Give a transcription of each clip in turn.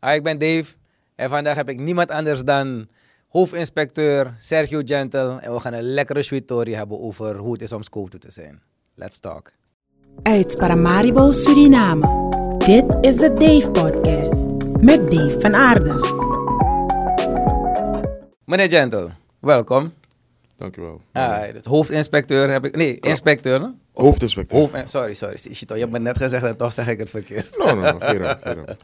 Hi, ik ben Dave en vandaag heb ik niemand anders dan hoofdinspecteur Sergio Gentle. En we gaan een lekkere story hebben over hoe het is om scouter te zijn. Let's talk. Uit Paramaribo, Suriname. Dit is de Dave Podcast met Dave van Aarde. Meneer Gentle, welkom. Dankjewel. Ah, het hoofdinspecteur heb ik... Nee, inspecteur. no? Hoofdinspecteur. Hoofd, sorry, sorry. Je hebt me net gezegd en toch zeg ik het verkeerd. No, no, no. Geen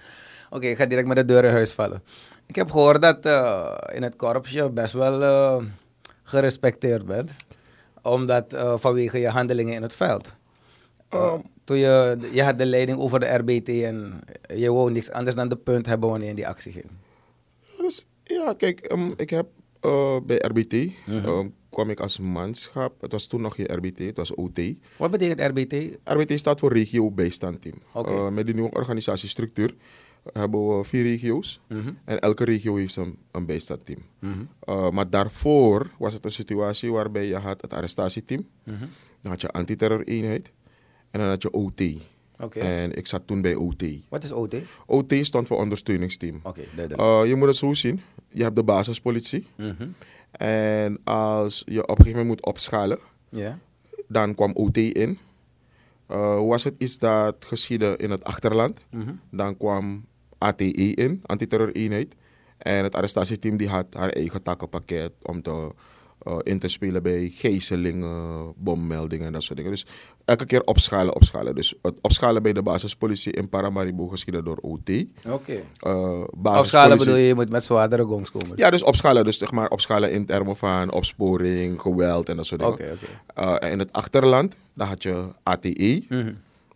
Oké, ik ga direct met de deur in huis vallen. Ik heb gehoord dat eh, in het korps je best wel eh, gerespecteerd bent. Omdat eh, vanwege je handelingen in het veld. Eh, toen je, je had de leiding over de RBT en je wou niks anders dan de punt hebben wanneer je in die actie ging. Dus, ja, kijk, ehm, ik heb bij RBT Mhm. ehm, kwam ik als manschap. Het was toen nog geen RBT, het was OT. Wat betekent RBT? RBT staat voor regio bijstandteam. Met die nieuwe organisatiestructuur hebben we vier regio's. Mhm. En elke regio heeft een, een bijstandteam. Mhm. Eh, maar daarvoor was het een situatie waarbij je had het arrestatieteam. Mhm. Dan had je antiterror-eenheid. En dan had je OT. Oké. En ik zat toen bij OT. Wat is OT? Oké, OT stond voor ondersteuningsteam. duidelijk. Uh, je moet het zo zien. Je hebt de basispolitie. Mhm. En als je op een gegeven moment moet opschalen, dan kwam OT in. Uh, was het iets dat geschiedde in het achterland, Mhm. dan kwam ATE in, antiterror-eenheid. En het arrestatieteam die had haar eigen takkenpakket om te, uh, in te spelen bij gijzelingen, bommeldingen en dat soort dingen. Dus elke keer opschalen, opschalen. Dus het opschalen bij de basispolitie in Paramaribo geschiedde door OT. Oké. Uh, Op basispolitie- schalen bedoel je, je moet met zwaardere gongs komen. Ja, dus opschalen. Dus zeg maar opschalen in termen van opsporing, geweld en dat soort dingen. Oké, oké. Uh, en in het achterland, daar had je ATE.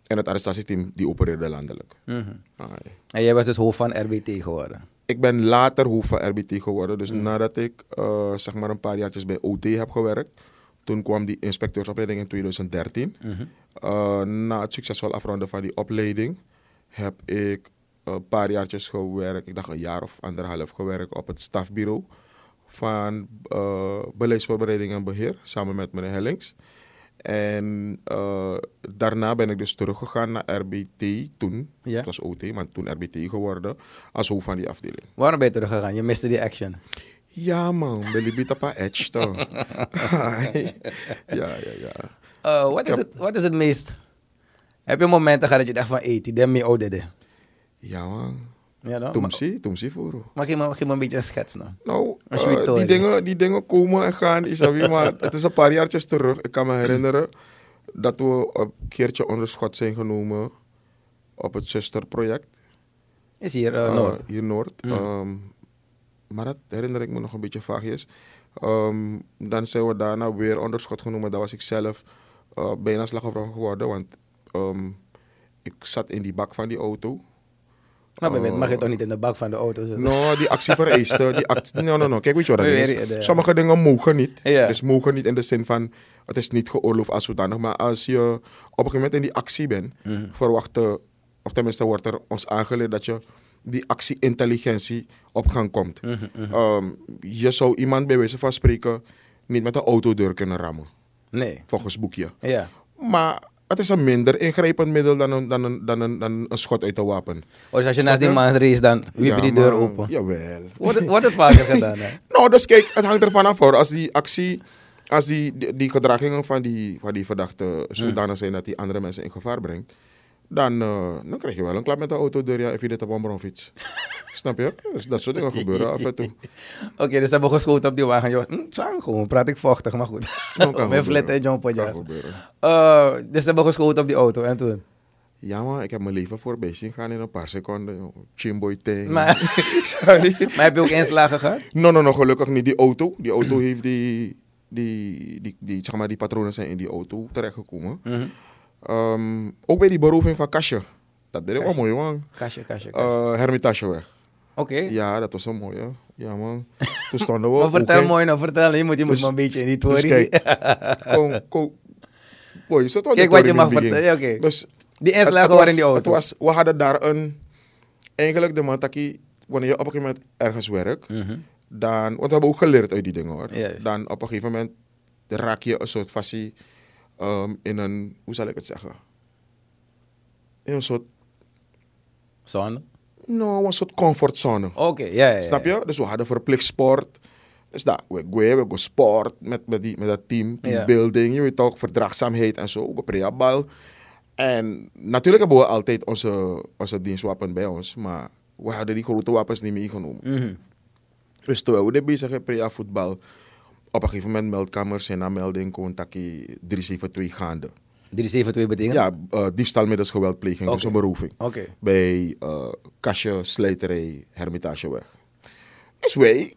En het arrestatieteam, die opereerde landelijk. Mhm. Ah, ja. En jij was dus hoofd van RBT geworden. Ik ben later hoofd van RBT geworden. Dus nadat ik uh, zeg maar een paar jaartjes bij OT heb gewerkt. Toen kwam die inspecteursopleiding in 2013. Mhm. Uh, na het succesvol afronden van die opleiding heb ik een paar jaartjes gewerkt. Ik dacht een jaar of anderhalf gewerkt op het stafbureau van uh, beleidsvoorbereiding en beheer. Samen met meneer Hellings. En uh, daarna ben ik dus teruggegaan naar RBT toen. Ja. Het was OT, maar toen RBT geworden. Als hoofd van die afdeling. Waarom ben je teruggegaan? Je miste die action. Ja man, ben je op edge toch? ja, ja, ja. Uh, wat, is het, wat is het meest? Heb je momenten gehad dat je dacht van, hey, die dem me oude Ja man. Ja, no? Maar, Tumsi, tumsi voor. me, geef me een beetje een schets nou. Nou, Eh, die, dingen, die dingen komen en gaan, Isabi, maar het is een paar jaartjes terug. Ik kan me herinneren dat we een keertje onder schot zijn genomen op het zusterproject. Is hier uh, eh, Noord. Hier Noord. Mm. Ehm, maar dat herinner ik me nog een beetje vaagjes. Ehm, dan zijn we daarna weer onder schot genomen. Daar was ik zelf eh, bijna slachtoffer geworden, want ehm, ik zat in die bak van die auto. Maar bij mij Oh. mag je toch niet in de bak van de auto zitten? No, die actie vereiste. Die actie, no, no, no. Kijk, weet je wat dat Weer, is? Sommige dingen mogen niet. Ja. Dus mogen niet in de zin van, het is niet geoorloofd als zodanig. Maar als je op een gegeven moment in die actie bent, Mhm. verwachten, of tenminste wordt er ons aangeleerd dat je die actie-intelligentie op gang komt. Mhm, mhm. Ehm, je zou iemand bij wijze van spreken niet met de autodeur kunnen rammen, Nee. volgens boekje. Ja. Maar het is een minder ingrijpend middel dan een, dan een, dan een, dan een schot uit een wapen. Of als je naast die man race, dan wiep je die deur maar- open. Jawel. Wordt het, wordt het vaker gedaan, hè? Nou, dus kijk, het hangt ervan af hoor. Als die actie, als die, die, die gedragingen van die, van die verdachte zodanig zijn dat die andere mensen in gevaar brengt, dan, eh, dan krijg je wel een klap met de autodeur, ja, if je dit op een bronfiets. Snap je? Dus dat soort dingen gebeuren af en toe. Oké, dus ze hebben geschoten op die wagen. Je, hm, zang gewoon, praat ik vochtig, maar goed. Gebeuren. flat en John Podjas. Uh, dus ze hebben geschoten op die auto en toen? Ja, maar ik heb mijn leven voorbij zien gaan in een paar seconden. joh. Chimboy thing. Maar, Sorry. maar heb je ook inslagen gehad? No, no, no, gelukkig niet. Die auto, die auto heeft die, die, die, die, zeg maar, die patronen zijn in die auto terechtgekomen. Mhm. Ehm, ook bij die beroving van Kasje. Dat ben ik wel Kastje. mooi, man. Kastje, kastje, kastje. Uh, Hermitageweg. Oké. Ja, dat was een mooie. Ja, man. Toen stonden we. Maar vertel mooi nou, vertel. Je moet, je moet Dus- maar een beetje in die Dus tory. kijk, kom, kom. Boy, je zit wel Kijk wat je mag vertellen. Oké. Dus Die het waren in die auto. Het was, we hadden daar een... Eigenlijk de mataki, wanneer je op een gegeven moment ergens werkt, Mhm. dan... Want we hebben ook geleerd uit die dingen hoor. Juist. Dan op een gegeven moment raak je een soort fascie ehm, in een... Hoe zal ik het zeggen? In een soort Zon. Nou, een soort comfortzone. Oké, ja, ja, ja. Snap je? Dus we hadden verplicht sport. Dus dat, we gaan, we gaan sport met, met, die, met dat team, teambuilding, je weet toch, verdraagzaamheid en zo, we spelen bal. En natuurlijk hebben we altijd onze, onze dienstwapen bij ons, maar we hadden die grote wapens niet meegenomen. Mhm. Dus terwijl we bezig zijn met voetbal, op een gegeven moment meldkamers en na melding kon taki 372 gaande. 372 betekent? Ja, eh, diefstal middels geweldpleging, dus Oké. een beroeping Oké. bij eh Kastje Slijterij Hermitageweg. Dus wij,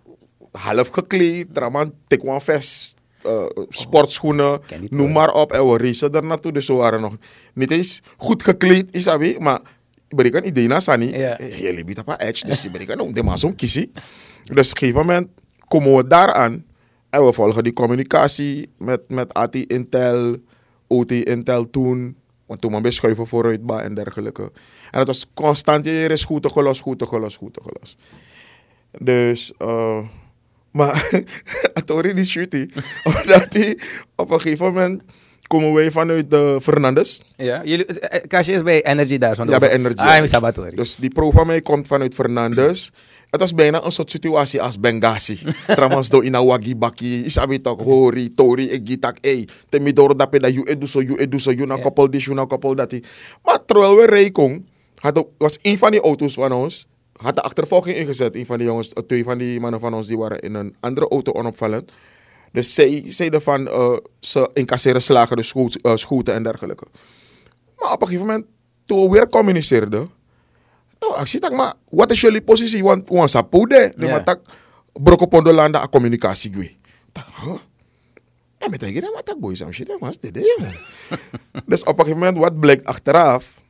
half gekleed, draman, tekwan vest, eh, sportschoenen, ken die noem maar op. En we racen er naartoe, dus we waren nog niet eens goed gekleed, is dat weet, maar ik kan idee na sani. Eh, Jullie bieden een edge, dus ik kan ook de man zo'n kiesie. Dus op een gegeven moment komen we daaraan en we volgen die communicatie met, met AT Intel, OT Intel toen. Want toen man beschuiven vooruit en dergelijke. En het was constant, hier is goed gelos, goed gelos, goed gelos. Dus, eh maar hoorde die shooty. Omdat hij op een gegeven moment komen wij vanuit de Fernandes. Ja, jullie, eh, eh, Kasje is bij Energy daar. Ja, bij Energy. Ah, in Sabatori. Dus die pro van mij komt vanuit Fernandes. Het was bijna een soort situatie als Benghazi. Trouwens, do ina wagi baki, isabi toch, hori, tori, egitak, ey. Temi doro dape da you edu so, you edu so, you na koppel dis, you na koppel dat. Maar terwijl we rijden, was een van die auto's van ons, had de achtervolging ingezet. Een van die jongens, eh, twee van die mannen van ons, die waren in een andere auto onopvallend. Dus zij zeiden van, eh, ze incasseren slagen, dus schoot, eh, schoten en dergelijke. Maar op een gegeven moment, toen we weer communiceerden, nou, ik zeg maar, wat is jullie positie? Want we zijn poede. Ja. Maar tak, broko pondo landa a communicatie gwe. Tak, huh? Ja, met tegen maar tak boy sam shit, maar dit is Dus op een gegeven moment, wat blijkt achteraf,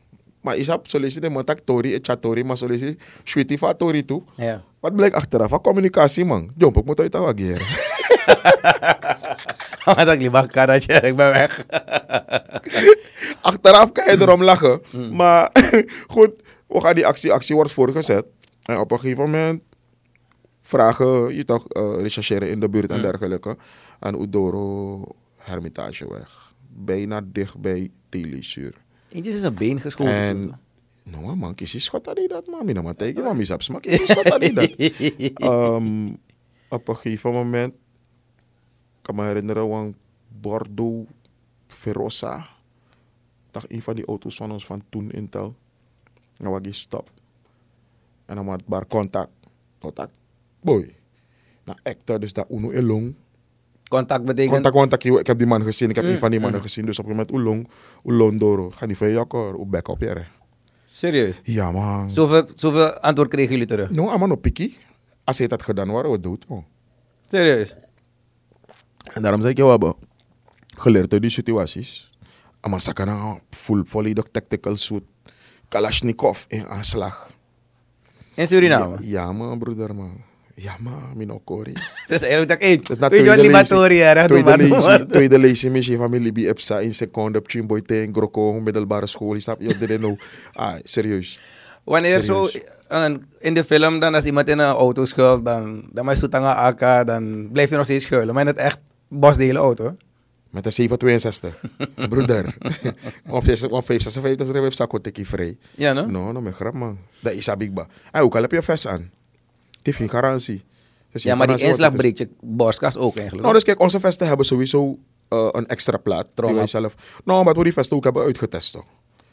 maar is op sollicite maar tak tori, et chatori, maar sollicite, shwiti fa tori toe. Ja. Wat blijkt achteraf? A communicatie, man. Jomp, ik moet uit de wageren. Wat ik karretje, ik ben weg. Achteraf kan je erom lachen. Maar goed, we gaan die actie. Actie wordt voorgezet. En op een gegeven moment vragen je toch eh rechercheren in de buurt en dergelijke. Aan Udoro Hermitageweg. Bijna dicht bij Telesuur. Eentje is een been geschoten. En, nou man, kies je schot dat dat man. Mina maar teken, maar misap smak. Kies je schot dat dat. Ehm, op een gegeven moment, kan me herinneren, een Bordeaux Verosa. Dat een van die auto's van ons van toen Intel. En wat die stop. En dan had bar contact. Dat, boy. Nou, echt, dus dat uno elong. Contact betekent... Contact, contact, ik heb die man gezien. Ik heb Mm, een van die mannen mm. gezien. Dus op een gegeven moment, oelong, oelong doro. Ga niet van jakker, op back op hier. Serieus? Ja, man. Zoveel, zoveel antwoord kregen jullie terug? Nou, allemaal op pikkie. Als hij dat gedaan waren, we dood. Oh. Serieus? En daarom zeg ik, we hebben geleerd uit die situaties. Maar sakana full volledig tactical suit. Kalashnikov in aanslag. In Suriname? Ja, ja, man, broeder, man. Ja, man, minokori. Is eigenlijk dat ik... Is Weet je wat, Libatori, hè? Tweede maar, maar. lezen, misschien van mijn Libi Epsa in seconde op Chimboyte in Groko, middelbare school. Je snap je, dit nou. Ah, serieus. Wanneer zo in de film, dan als iemand in een auto schuilt, dan, dan maar Soetanga AK, dan blijft hij nog steeds schuilen. Maar in het echt bos de hele auto. Met een 762. broeder. Of 556 is er een zakko tikkie vrij. Ja, no? No, no, mijn grap man. Dat is abigba. En ook al heb je een vest aan. Het heeft geen garantie. Dus Ja, maar die inslag breekt je borstkas ook eigenlijk. Nou, dus kijk, onze vesten hebben sowieso eh, een extra plaat. Die wij zelf... Nou, maar we die vesten ook hebben uitgetest.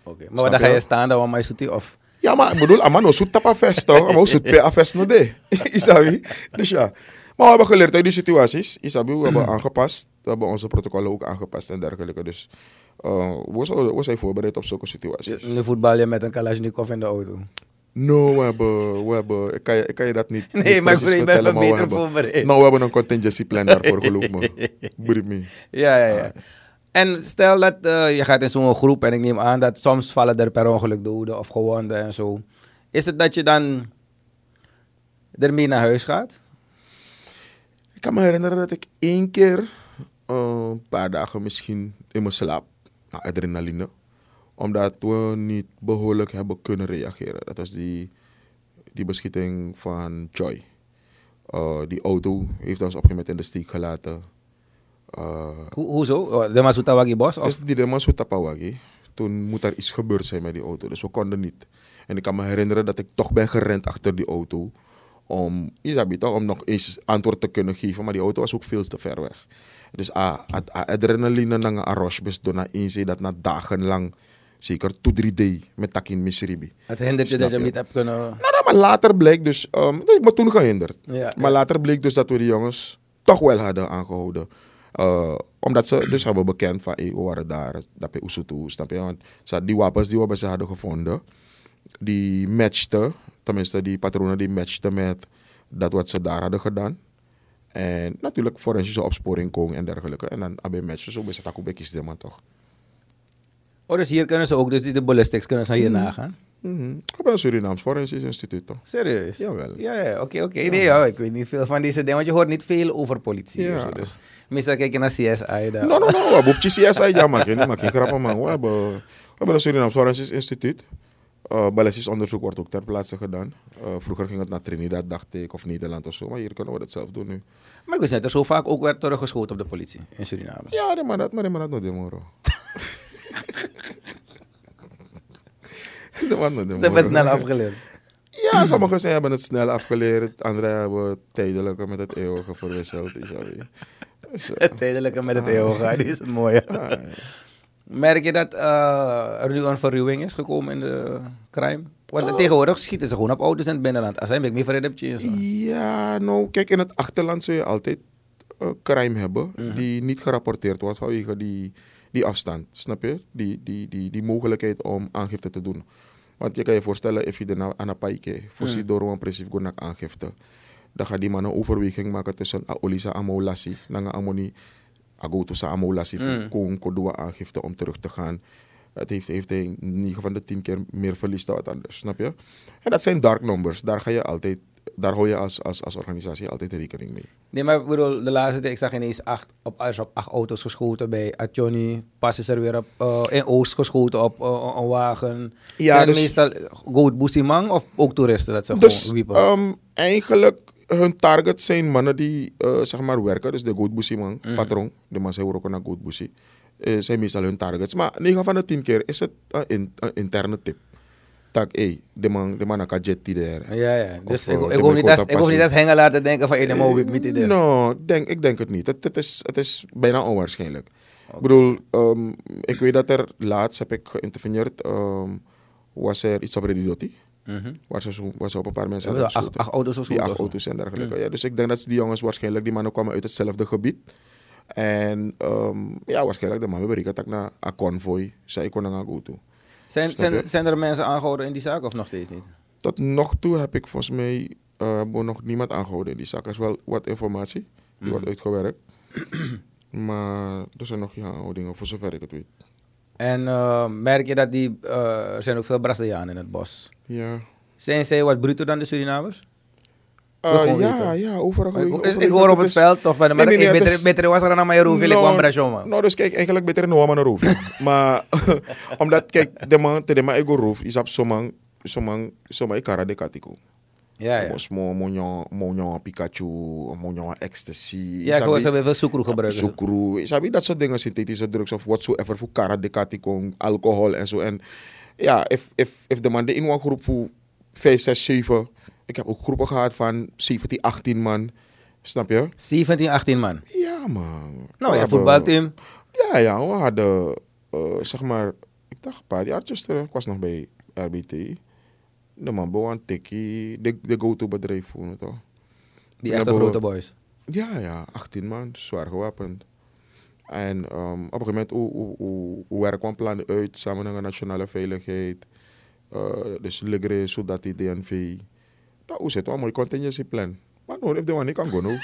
Oké, Maar dan ga je? staan, dan maar je of... Ja, maar ik bedoel, maar no zoet tapa vest toch? Maar zoet pe a vest no de. Isabi. Dus ja. Maar we hebben geleerd uit die situaties. Isabi, we hebben aangepast. We hebben onze protocollen ook aangepast en dergelijke. Dus eh, we, zijn, we zijn voorbereid op zulke situaties. Nu voetbal je met een Kalashnikov in de auto. No, we hebben, we hebben ik, kan je, ik kan je dat niet, Nee, niet maar ik ben- ik beter hebben, voorbereid. Nou, we hebben een contingency plan daarvoor, geloof me. Believe me. Ja, ja, ja. En stel dat eh, je gaat in zo'n groep en ik neem aan dat soms vallen er per ongeluk doden of gewonden en zo. Is het dat je dan ermee naar huis gaat? Ik kan me herinneren dat ik één keer, eh, een paar dagen misschien, in mijn slaap, naar adrenaline, omdat we niet behoorlijk hebben kunnen reageren. Dat was die, die beschieting van Joy. Eh, die auto heeft ons op een gegeven moment in de steek gelaten. Eh, Ho hoezo? Oh, De Masutawagi Bos? Of? dus die de tapawagi. toen moet er iets gebeurd zijn met die auto. Dus we konden niet. En ik kan me herinneren dat ik toch ben gerend achter die auto. Om, Isabi, toch, om nog eens antwoord te kunnen geven. Maar die auto was ook veel te ver weg. Dus a, a, a adrenaline na nga aros bes do na inzien dat na dagenlang zeker 2-3 day met takin misribi. Het hindert je dat je hem niet hebt kunnen... Nou, nou, maar later bleek dus, um, nee, ik me toen gehinderd. Ja, maar later bleek dus dat we die jongens toch wel hadden aangehouden. Uh, omdat ze dus hebben bekend van, hey, we waren daar, dat bij Usutu, snap je? Want ze, die wapens die we bij ze hadden gevonden, die matchten, tenminste die patronen die matchten met dat wat ze daar hadden gedaan. En natuurlijk forensische opsporing komen en dergelijke. En dan hebben matchen, zo bij ze bekjes man toch. Oh, dus hier kunnen ze ook, dus die de ballistics kunnen ze hier nagaan. Mhm. Ik heb een Surinaams Forensisch Instituut toch? Serieus? Jawel. Ja, ja, oké, oké. Nee, ja, ik weet niet veel van deze dingen, want je hoort niet veel over politie. Ja. zo, dus meestal kijk je naar CSI. Daar. No, no, no. We hebben op CSI, ja, je niet, maak je grappen, man. We hebben, we hebben een Surinaams Forensisch Instituut. Uh, ballistisch onderzoek wordt ook ter plaatse gedaan. Uh, vroeger ging het naar Trinidad, dacht ik, of Nederland of zo. Maar hier kunnen we dat zelf doen nu. Maar ik wist net dat er zo vaak ook werd teruggeschoten op de politie in Suriname. Ja, nee, maar dat, maar nee, maar dat. Dat Ze hebben het snel afgeleerd. Ja, sommigen zijn hebben het snel afgeleerd. Anderen hebben het tijdelijke met het eeuwige verwisseld. eh, Het tijdelijke met het eeuwige, die is mooi. ah, ja. Merk je dat eh, er nu een verruwing is gekomen in de crime? Want Oh. tegenwoordig schieten ze gewoon op auto's in het binnenland. Als hij ik meer verder heb, Ja, nou, kijk, in het achterland zul je altijd eh, crime hebben Mhm. die niet gerapporteerd wordt vanwege die, die afstand. Snap je? Die, die, die, die mogelijkheid om aangifte te doen. Want je kan je voorstellen, als je er nou aan een paike voorziet door een principe naar aangifte, dan gaat die man een overweging maken tussen Olisa Amolassi, Nanga Amoni, Ago to sa Amolassi, Mm. Koon Kodua aangifte om terug te gaan. Het heeft, heeft hij 9 van de 10 keer meer verlies dan wat anders, snap je? En dat zijn dark numbers. Daar ga je altijd, daar hou je als, als, als organisatie altijd rekening mee. Nee, maar ik bedoel, de laatste tijd, ik zag ineens acht, op, er is op acht auto's geschoten bij Atjoni. Pas is er weer op, eh, in Oost geschoten op eh, een wagen. Ja, Zijn dus- het meestal Goat Boesimang of ook toeristen dat ze Dus gewoon wiepen? ehm, eigenlijk, hun target zijn mannen die eh, zeg maar werken. Dus de Bussy man, Mhm. patroon. De man zijn ook naar Good Bussy. Eh, zijn meestal hun targets. Maar 9 van de 10 keer is het een, in- een interne tip. Tak, hé, de man, de man kan jet die daar. ja, ja. Dus of, ik, eh, ik, hoef niet als, ik hoef niet als te denken van, hey, de niet idee. Nou, denk, ik denk het niet. Het, het, is, het is bijna onwaarschijnlijk. Ik bedoel, ik weet dat er laatst heb ik geïnterveneerd. ehm, was er iets op Redidotti. Mhm. Waar ze, zo- waar ze op een paar mensen hadden acht, acht auto's of zo. Die acht auto's en dergelijke. Ja, dus ik denk dat die jongens waarschijnlijk, die mannen kwamen uit hetzelfde gebied. En ehm, ja, waarschijnlijk de man hebben dat naar een convoy. Zij kon naar toe. Zijn, zijn, zijn er mensen aangehouden in die zaak of nog steeds niet? Tot nog toe heb ik volgens mij we nog niemand aangehouden in die zaak. Er is wel wat informatie, die Mhm. wordt uitgewerkt. maar er zijn nog geen aanhoudingen, voor zover ik het weet. En eh, merk je dat die, eh, er zijn ook veel Brazilianen in het bos. Ja, Zijn zij wat bruto dan de Surinamers? Eh, ja, weten. ja, overal. Maar ik, overal- ik hoor op het is- veld toch, maar Nee, nee, nee, beter, beter was er dan maar je roef, ik Nou, kwam Brazil, man. Nou, dus kijk, eigenlijk beter een man naar roof. maar omdat, kijk, de man, de man ego roof, is op zo'n zo'n zo'n cara de katiko. Ja, ja. Mo mo mo Pikachu, mo ecstasy. Ja, gewoon, ze hebben veel gebruiken. ze. Sukru, sabi dat soort dingen, synthetische drugs of whatsoever, voor cara de katiko, alcohol en zo. En ja, if, if, if de man de in een groep voor 5, 6, 7, ik heb ook groepen gehad van 17, 18 man. Snap je? 17, 18 man. Ja, man. Nou, ja, hebben- voetbalteam. Ja, ja, we hadden, eh, zeg maar, ik dacht een paar jaartjes terug, ik was nog bij RBT. De man bewoont Tikkie, de, de go-to bedrijf voelen toch? Die echte grote boys. Ja, ja, 18 man, zwaar gewapend. En ehm, op een gegeven moment, hoe, hoe, hoe, hoe werken we plannen uit, samen met de nationale veiligheid, eh, dus Legre, zodat die DNV. Hoe zit het? Een mooi contingency plan. Maar no, if de man niet kan gaan, no.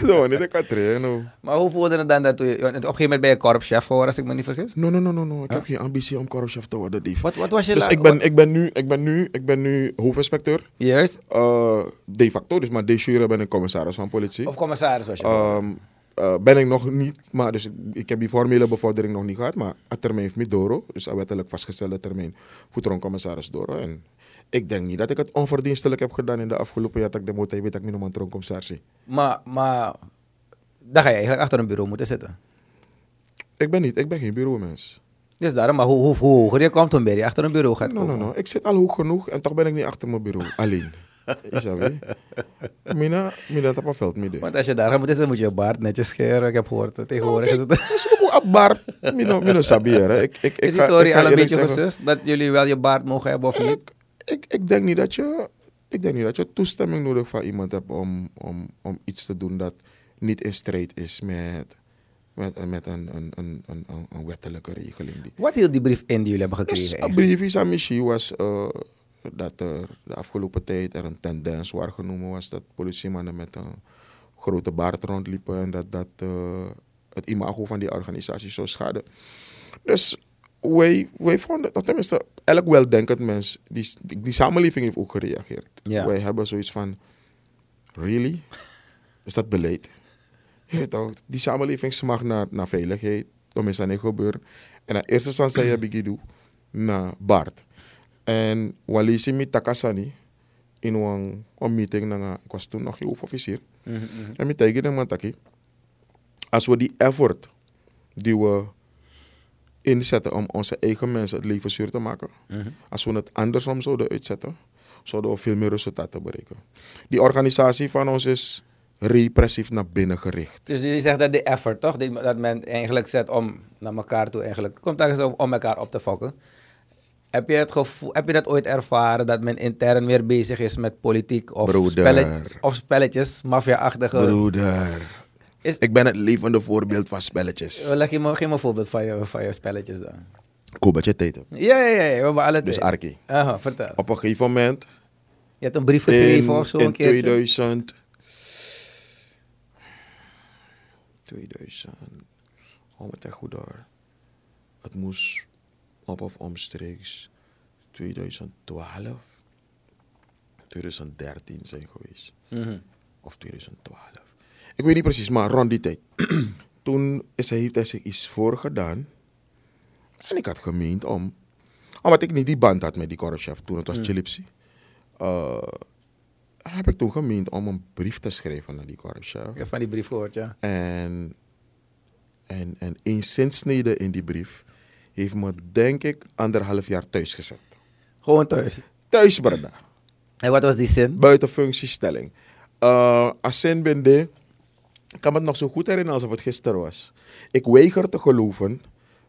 De man niet kan trainen. Maar hoe voelde het dan dat je... want Op een gegeven moment ben je korpschef geworden, als ik me niet vergis. No, no, no, no, no. Ik heb geen ambitie om korpschef te worden, Dave. Wat, wat was je Dus ik ben, ik, ben nu, ik, ben nu, ik ben nu hoofdinspecteur. Juist. eh, de facto, dus maar de jure ben ik commissaris van politie. Of commissaris was je. Ehm, eh, ben ik nog niet, maar dus ik, ik heb die formele bevordering nog niet gehad. Maar het termijn heeft me Doro, dus een wettelijk vastgestelde termijn voor commissaris Doro. En ik denk niet dat ik het onverdienstelijk heb gedaan in de afgelopen jaar dat ik de motor weet dat ik niet nog een maar, maar... Dan ga je eigenlijk achter een bureau moeten zitten. Ik ben niet, ik ben geen bureaumens. Dus daarom, maar hoe, hoe, hoe hoger je komt, hoe meer je achter een bureau gaat No, komen. no, no. Ik zit al hoog genoeg en toch ben ik niet achter mijn bureau. Alleen. Is weer? Mina, mina tapa veld midden. Want als je daar moet, dan moet je je baard netjes scheren. Ik heb gehoord, eh, tegenwoordig is het... Ik moet Bart, mina, mina sabier. hè. Ik, ik, ik, Is die ga al een beetje gesust? Dat jullie wel je baard mogen hebben of niet? Ik, ik, ik denk niet dat je, ik denk niet dat je toestemming nodig van iemand hebt om, om, om iets te doen dat niet in strijd is met, met, met een, een, een, een, een- wettelijke regeling. Wat hield die brief in die jullie hebben Dus gekregen? een brief aan Michi was eh, dat er de afgelopen tijd er een tendens waargenomen was dat politiemannen met een grote baard rondliepen en dat dat eh, het imago van die organisatie zou schaden. Dus wij, wij vonden, of tenminste, elk weldenkend mens, die, die samenleving heeft ook gereageerd. Ja. Wij hebben zoiets van, really? Is dat beleid? Je weet toch, die samenleving smaakt naar, naar veiligheid, om is dat niet gebeuren. En in eerste instantie heb ik gedoe naar Bart. En walisi mi takasani in een, meeting, na, ik was toen nog hoofdofficier. Mhm. En met tegen taki, als we die effort die we inzetten om onze eigen mensen het leven zuur te maken, als we het andersom zouden uitzetten, zouden we veel meer resultaten bereiken. Die organisatie van ons is repressief naar binnen gericht. Dus jullie zeggen dat de effort, toch? Dat men eigenlijk zet om naar elkaar toe eigenlijk. Komt om, om elkaar op te fokken. Heb je, het gevoel, heb je dat ooit ervaren dat men intern meer bezig is met politiek of Broeder. spelletjes, of spelletjes maffia-achtige? Broeder, Is, ik ben het levende voorbeeld van spelletjes. Leg je me, geef me een voorbeeld van je, van je spelletjes dan. Dat je het tijd hebt. Ja, ja, ja, we hebben alle Dus twee. Arki. Aha, vertel. Op een gegeven moment Je hebt een brief geschreven in, of zo in een keertje? 2000. 2000. Hou me het echt goed door. Het moest op of omstreeks 2012, 2013 zijn geweest. Mhm. Of 2012. Ik weet niet precies, maar rond die tijd. Toen is hij, heeft hij zich iets voorgedaan. En ik had gemeend om... Omdat ik niet die band had met die korpschef toen het was. Chilipsi. eh, heb ik toen gemeend om een brief te schrijven naar die korpschef. Ik heb van die brief gehoord, ja. En, en, en een zinsnede in die brief heeft me denk ik anderhalf jaar thuis gezet. Gewoon thuis. Thuis, Brada. En wat was die zin? Buiten functiestelling. Eh als zin ben de, ik kan me het nog zo goed herinneren alsof het gisteren was. Ik weiger te geloven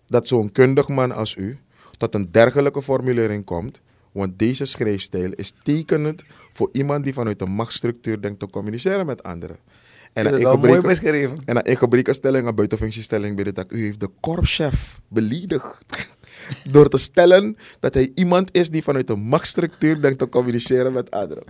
dat zo'n kundig man als u tot een dergelijke formulering komt, want deze schrijfstijl is tekenend voor iemand die vanuit een machtsstructuur denkt te communiceren met anderen. En dat is mooi beschreven. en dat in gebrekenstelling en buitenfunctiestelling binnen dat u heeft de korpschef beliedigd. Door te stellen dat hij iemand is die vanuit een machtsstructuur denkt te communiceren met anderen.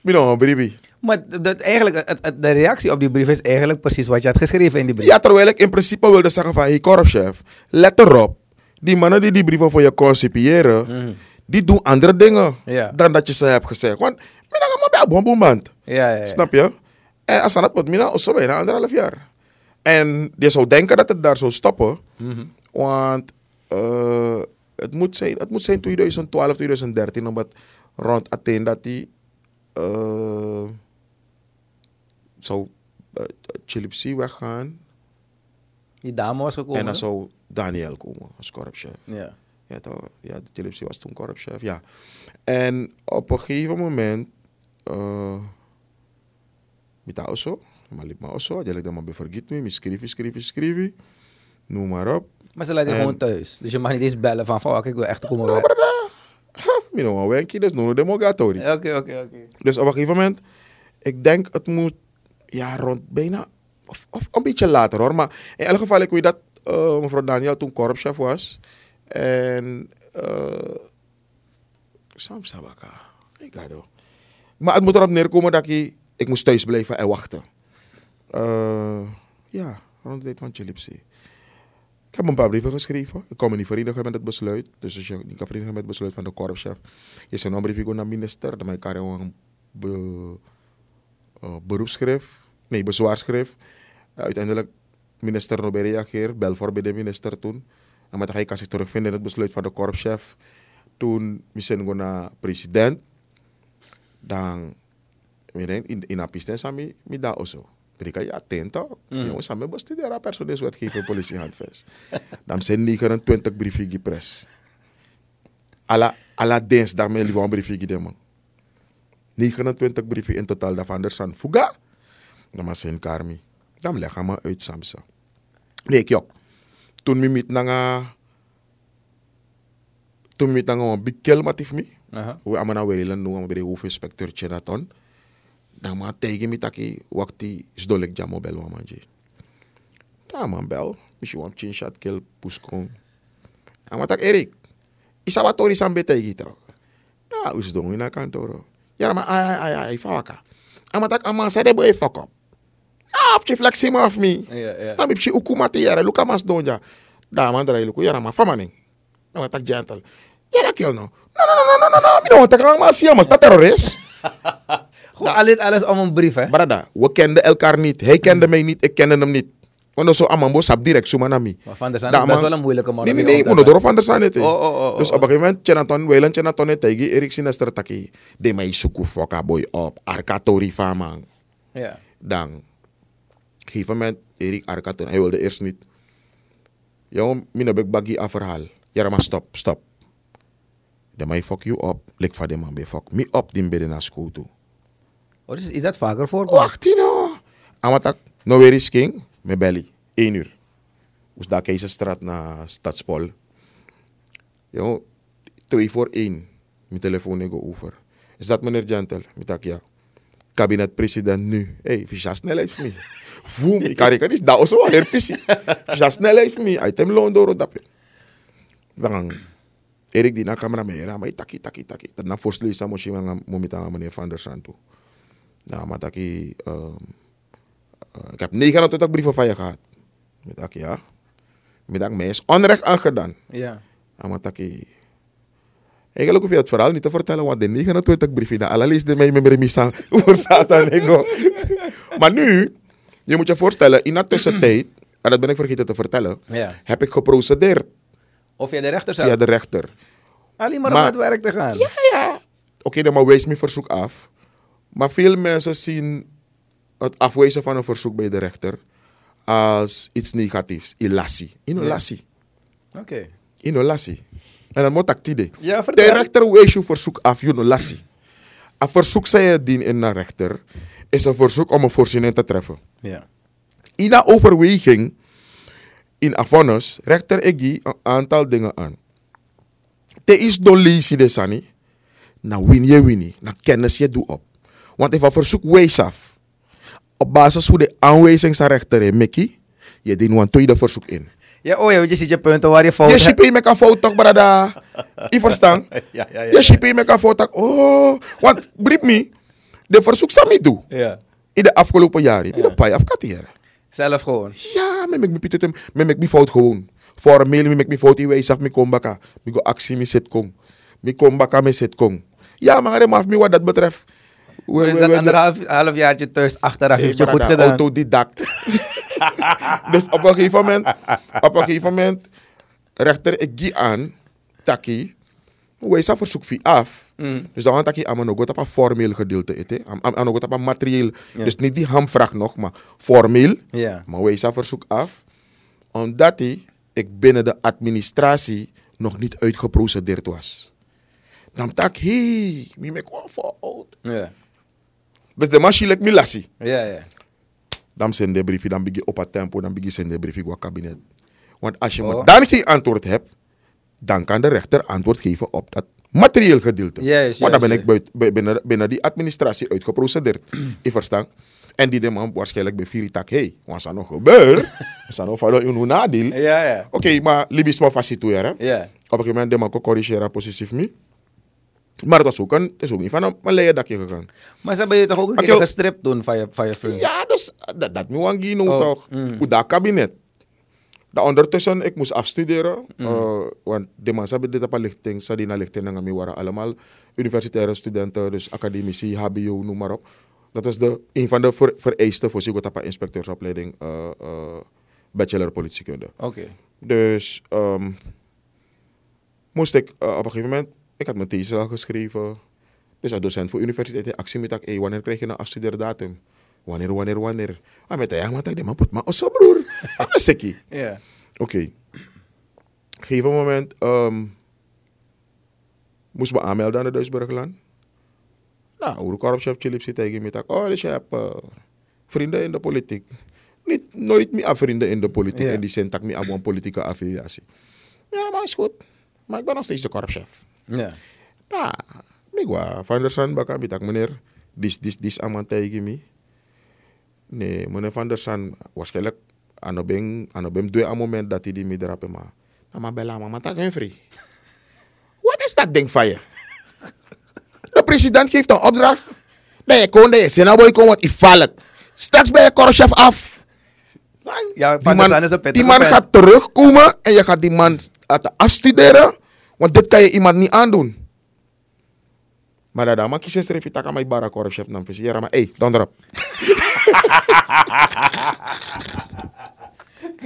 Mino, bribi. Maar dat, eigenlijk, het, het- de reactie op die brief is eigenlijk precies wat je had geschreven in die brief. Ja, terwijl ik in principe wilde zeggen van, hey korpschef, let erop. Die mannen die die brieven voor je concipiëren, Mhm. die doen andere dingen dan dat je ze hebt gezegd. Want, mina maar bij een. Snap je? En als dat wordt, mina, zo bijna anderhalf jaar. En je zou denken dat het daar zou stoppen. Mhm. Want eh, het, moet zijn, het moet zijn 2012, 2013, omdat rond Athene dat die eh zou uh, Chilipsi weggaan. Die dame was gekomen. En dan zou Daniel komen als korpschef. Ja. Ja, toch? ja, de Chilipsi was toen korpschef, ja. En op een gegeven moment, uh, met osso, maar liep maar osso, dat ik dan maar vergeet me, me schrijven, schrijven, schrijven, noem maar op. Maar ze laat je En- gewoon thuis. Dus je mag niet eens bellen van, fuck, ik wil echt komen Nou, weg. brada, ha, mi no een wenkie, dus no demogatori. Oké, oké, oké. Dus op een gegeven moment, ik denk het moet, ja, rond bijna, of, of een beetje later hoor. Maar in elk geval, ik weet dat eh, mevrouw Daniel toen korpschef was. En, eh Sam Sabaka, ik ga door. Maar het moet erop neerkomen dat ik, ik moest thuis blijven en wachten. Eh, ja, rond de tijd van Chilipsi. Ik heb een paar brieven geschreven. Ik kon me niet verenigen met het besluit. Dus als je niet kan verenigen met het besluit van de korpschef, je zou een brief naar de minister. Dan kan een be, uh, beroepsschrift, nee, bezwaarschrift. Uiteindelijk, minister nog bij bel voor bij de minister toen. En met hij kan zich terugvinden in het besluit van de korpschef. Toen gewoon naar president. Dan, weet je, in, in een piste sami, mi da oso. Brika, ja, tento. Jongens, aan mij bestuderen personeelswetgeving politiehandvest. Dan zijn 29 brieven gepres. Alla, alla dinsdag mijn lieve brieven gedemon. 29 brieven in totaal daarvan. Er zijn fuga. Dan maar zijn karmi. Dan leg me uit Samsa. Nee, kijk. Toen we met nanga... Toen we met nanga een bikel matif me. Aha. We amana weilen nu aan bij de hoofdinspecteur Chenaton. Dan maar tegen me taki wakti is dolek jamo bel wa manje. Ta man bel. Misschien want chin chat kel puskon. En wat tak Erik. Isa wat tori sambe tegen to. Ja, us dong in kantoro. Ja, maar ai ai ai ai faka. Amatak ama sa de boy fuck up. Ah, chief like sim of me. Ja, ja. Na mi psi ukumati yara luka mas donja. Da man dra luku yara ma famaning. Na matak gentle. Yara kill no. No no no no no no no. Mi no tak mas siya mas ta terrorist. Gewoon alles, alles om een brief, hè? Brada, we kenden elkaar niet. Hij kende mij niet, ik kende hem niet. Want zo amambo sap direct zo manami. Maar Van der Sande is best wel een moeilijke man Nee, nee, nee, moet door van der Sande. te. Oh, oh, oh, oh, Dus op een gegeven moment, Chenaton, Weiland Chenaton het tegen Erik Sinester taki. De mij suku foka boy op. Arkatori famang. Ja. Dan, op een gegeven moment, Erik Arkaton, hij wilde eerst niet. Jongen, mina bek bagi a verhaal. Ja, maar stop, stop. De mij fuck you up, lik van de man be fuck me up die beden naar school toe. Oh, dus is dat vaker voorkomen? Wacht nou. Amatak, nou weer is king, me belly. 1 uur. Dus daar Keizerstraat naar Stadspol. Yo, 2 voor 1. Mijn telefoon ik over. Is dat meneer Gentel? Ik dacht ja. Kabinet-president nu. Hé, hey, visa snelheid voor mij. Voem, ik kan is dat ook zo herpisi. Visa snelheid voor mij. Item loon door dat. Dan Erik die na camera mee, maar taki taki taki. Dat na voorstel is dan moest je momentan meneer Van der Sand toe. Nou, maar taki, ehm, eh, ik heb 29 brieven van je gehad. Met taki, ja. Met taki, mij is onrecht aangedaan. Ja. Ja, maar taki. Eigenlijk hoef je het verhaal niet te vertellen, want de 29 brieven, dat alle leesden mij met misa voor Satan. Maar nu, je moet je voorstellen, in dat tussentijd, en dat ben ik vergeten te vertellen, Ja. heb ik geprocedeerd Of jij de rechter zelf? via de rechter. Alleen maar om het werk te gaan. Ja, ja. Oké, dan maar wees mijn verzoek af. Maar veel mensen zien het afwijzen van een verzoek bij de rechter als iets negatiefs. Ilassie. Inolassie. Oké. Inolassie. En dan moet ik tide. Ja, De rechter wees je verzoek af, inolassie. Een verzoek zij je dien in een rechter is een verzoek om een voorziening te treffen. Ja. In een overweging in Afonus rechter ik een aantal dingen aan. Te is lezen de sani. Na win je win Na kennis je doe op. Want if een verzoek wees af. Op basis van de aanwijzing van rechter en Mickey. Je dient een tweede verzoek in. Ja, oh ja, je ziet je punten waar je fout Je hebt. shippie met een fout toch, brada. Je verstaan? Ja, ja, ja. Je shippie met een fout. Oh, want brief me. De verzoek sami doe. Ja. In de afgelopen jaren. Ik ben een paar afkateren. Zelf gewoon. Ja, me mek mi pitet me fout gewoon. Formeel me mek mi fout iwe isaf mi kom baka. Mi go actie mi set kong. Mi kom baka mi set kong. Ja, maar af mi wat dat betreft. We- we- dat anderhalf half jaartje thuis achteraf heeft je goed gedaan. Autodidact. dus op een gegeven moment, op een gegeven moment, rechter ik gie aan, taki, wij zijn verzoek via af. Mm. Dus dan taki aan nog op een formeel gedeelte eten, aan nog op een materieel. Dus niet die hamvraag nog, maar formeel. Ja. Maar wij zijn verzoek af, omdat hij, ik binnen de administratie nog niet uitgeprocedeerd was. Dan tak, hé, hey, mi mek wel fout. Ja. Dus de machine lek mi lassie. Ja, ja. Dan zijn de briefje, dan begin op het tempo, dan begin zijn de briefje qua kabinet. Want als je Oh. maar dan geen antwoord hebt, dan kan de rechter antwoord geven op dat materieel gedeelte. Juist, Want dan ben ik binnen, binnen die administratie uitgeprocedeerd. je verstaan? En die de man waarschijnlijk bij Viritak, hé, hey, wat is er nog gebeurd? is er nog van een nadeel? Ja, ja. Oké, maar Libisch maar faciliteren. hè? Ja. Op een gegeven moment de man corrigeren positief me. Maar het was ook, een, is ook niet van een, een leien dakje gegaan. Maar ze hebben je toch ook een keer gestript doen van je, van je? Ja, dus dat, dat moet een gino Oh, toch. mm. Hoe dat kabinet. Dat ondertussen, ik moest afstuderen. eh, want de mensen hebben dit op een lichting. Ze die naar lichting en waren allemaal universitaire studenten. Dus academici, hbo, noem maar op. Dat is de, een van de ver, vereisten voor Sigotapa inspecteursopleiding. eh bachelor politiekunde. Oké. Dus ehm, moest ik op een gegeven moment, ik had mijn thesis al geschreven. Dus een docent voor universiteit in actie met hey, wanneer krijg je een afstudeerdatum? Wanneer, wanneer, wanneer. Maar met de man de man put maar osso broer. Ah, maar sekkie. Ja. Oké. Gegeven moment ehm moest me aanmelden aan de Duitsburgland. Nou, hoe de korpschef Chilip zit tegen me. tak, Oh, dus je hebt eh, vrienden in de politiek. Niet, nooit meer vrienden in de politiek. In die zin dat ik me aan een politieke affiliatie. Ja, maar is goed. Maar ik ben nog steeds de korpschef. Ja. Nou, ik wa van der San baka bitak meneer. Dis, dis, dis aman tegen me. Nee, meneer van der San waarschijnlijk aan ben aan ben due aan moment dat hij die me drapen maar. Nou, maar bella mama tak geen. Wat is dat ding van je? De president geeft een opdracht. Nee, je kon de senaboy kon wat vallen. Straks ben je korpschef af. Ja, Die man, die man gaat terugkomen en je gaat die man laten afstuderen. Want dit kan je iemand niet aandoen. Maar dat streef je tak aan mijn bara korpschef dan vis. Ja, maar hey, donder op.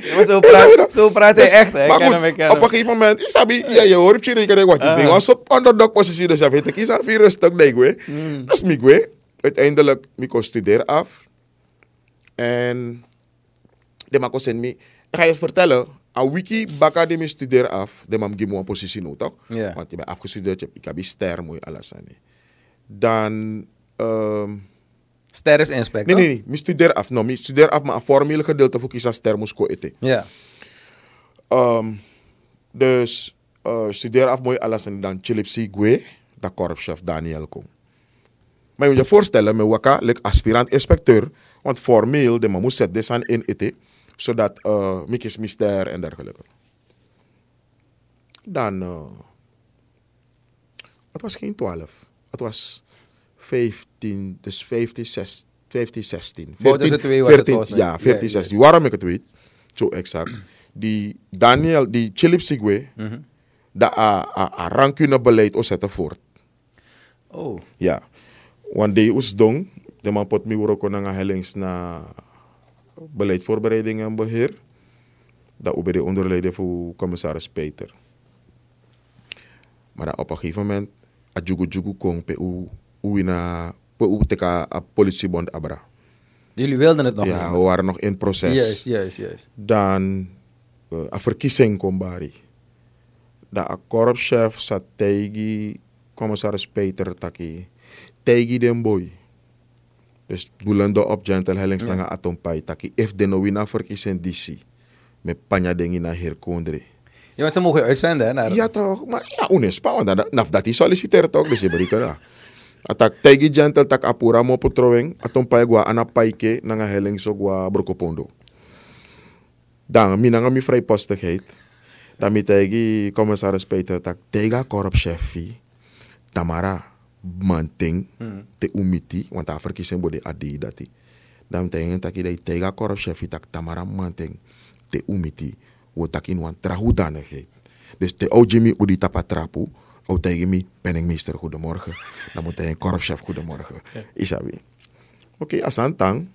Ja, zo praat, zo praat hij Dus, echt, hè. Maar ken goed, hem, op een gegeven moment, je sabi, ja, je hoort je rekenen wat je Ah. ding was op underdog positie. Dus je weet, ik is aan vier rustig, nee. Hmm. Dat is mij, we. Uiteindelijk, ik kon studeren af. En de kon zeggen, ik ga je vertellen, een wiki baka de me studeren af, de geeft me een positie nou, toch? Ja. Want je bent afgestudeerd, je hebt- je ster, mooi alles aan. Dan, ehm Ster is inspector. nee, nee, nee, ik studeer af. No, ik studeer af, maar een formele gedeelte voor kiezen ster moest ko eten. Ja. Ehm, dus uh, studeer af mooi alles en dan Chilip Gue, de korpschef Daniel kom. Maar je moet je voorstellen, met waka, like aspirant inspecteur, want formeel, de man moet zetten in eten, zodat uh, ik is mister en dergelijke. Dan, uh, het was geen 12, het was 15, dus 15, 16, 15, 16. Boven tussen twee was ja, 14, Ja, 16. Waarom ik het weet, zo exact. Die Daniel, die Chilip Sigwe, Mhm. dat a, a, a rancune beleid o zetten voort. Oh. Ja. Want die is dong, de man pot mi wuro ko nga na beleidvoorbereiding en beheer. Dat ook bij de onderleden voor commissaris Peter. Maar op een gegeven moment, a jugu kong pe u, u na, pe u teka a politiebond abra. Jullie wilden het nog ja, we waren nog in proces. Juist, juist, juist. dan uh, een verkiezing kon bari. Dat een korpschef zat tegen commissaris Peter taki. Tegen den boy. Dus doelende op gentle hellings Ja. ja. atompai taki. If de no wina verkiezing DC. Met panya dengi na herkondre. Ja, want ze mogen uitzenden, hè? Naar... Ja toch, maar ja, unespa, want dat, naf dat hij solliciteert toch, dus je. Atak tegi gentle tak apura mo potroweng, atom pai gua ana paike nanga helling so gua brokopondo. Dan, mi nanga mi vrijpostigheid. Dan mi tegi commissaris Peter tak tega korpschefi, Tamara manting Hmm. te umiti, want daar verkiezing bode adi dati. Dan tegen taki dai tega korpschefi tak Tamara manting te umiti, wo tak in wan trahudanigheid. Dus te o Jimmy udi tapa trapu, o tegen mi penningmeester goedemorgen. Dan moet hij korpschef goedemorgen. Isabi. Oké, asan tang.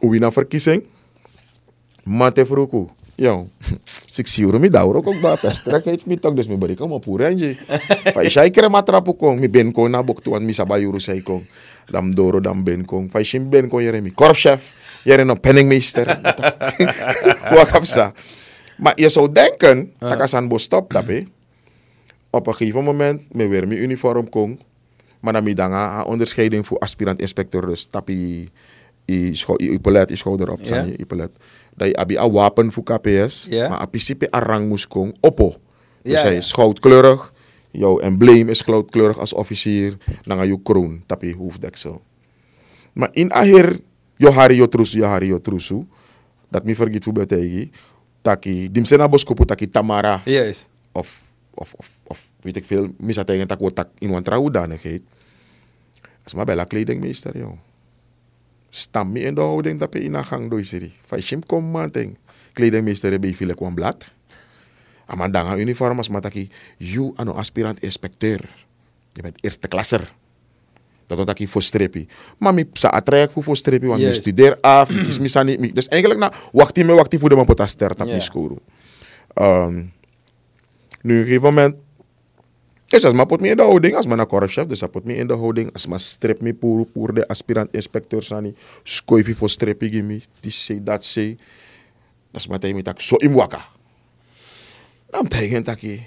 Uwi na verkiezing. Mate fruku. Yo, six euro mi dauro kok ba pestrek het mi tok dus mi beri kom purenje. Fai shai kere matrapu kong mi ben ko na bok tuan mi euro sei kong. Dam doro dam ben kong. Fai shim ben kong yere mi no penningmeester. Maar je zou denken, dat als aan stop tapi, op een gegeven moment, me weer mijn uniform kong, maar dan mi dan een onderscheiding voor aspirant inspecteur dus tapi i scho i ipelet i schouder op. Dat je abi a wapen voor KPS, Ja. maar a principe a rang moest kong oppo. Dus Ja, hij is goudkleurig, jouw embleem is goudkleurig als officier, dan ga je kroon, tapi hoofddeksel. Maar in yo trusu, yo hari yo trusu, dat mi vergiet voor betegi, taki, dimsena boskopu taki Tamara, Juist. of, of, of, of weet ik veel, misa tegen tak wat tak in wan trouwdanigheid. As maar bella kledingmeester, joh. Stam me in de houding dat je in een gang doe, serie. Fashim kom man ting. Kledingmeester je veel kwam blad. Aman dan uniform as mataki, you ano aspirant inspecteur. Je bent eerste klasser. Dat dat ik voor strepi. Maar mi sa atrek voor voor strepi, want mi studeer af, mi kies mi sa niet. Dus eigenlijk na, wacht me wacht voor de man pota ster tap skoru. Um, nu, op een gegeven moment, Dus als maar put me in de houding, als maar naar korpschef, dus put me in de houding, als maar strip me de aspirant inspecteur sani, skoifi voor strippie gimme, die say dat say, dat is maar tegen me tak, zo in waka. Dan tegen taki,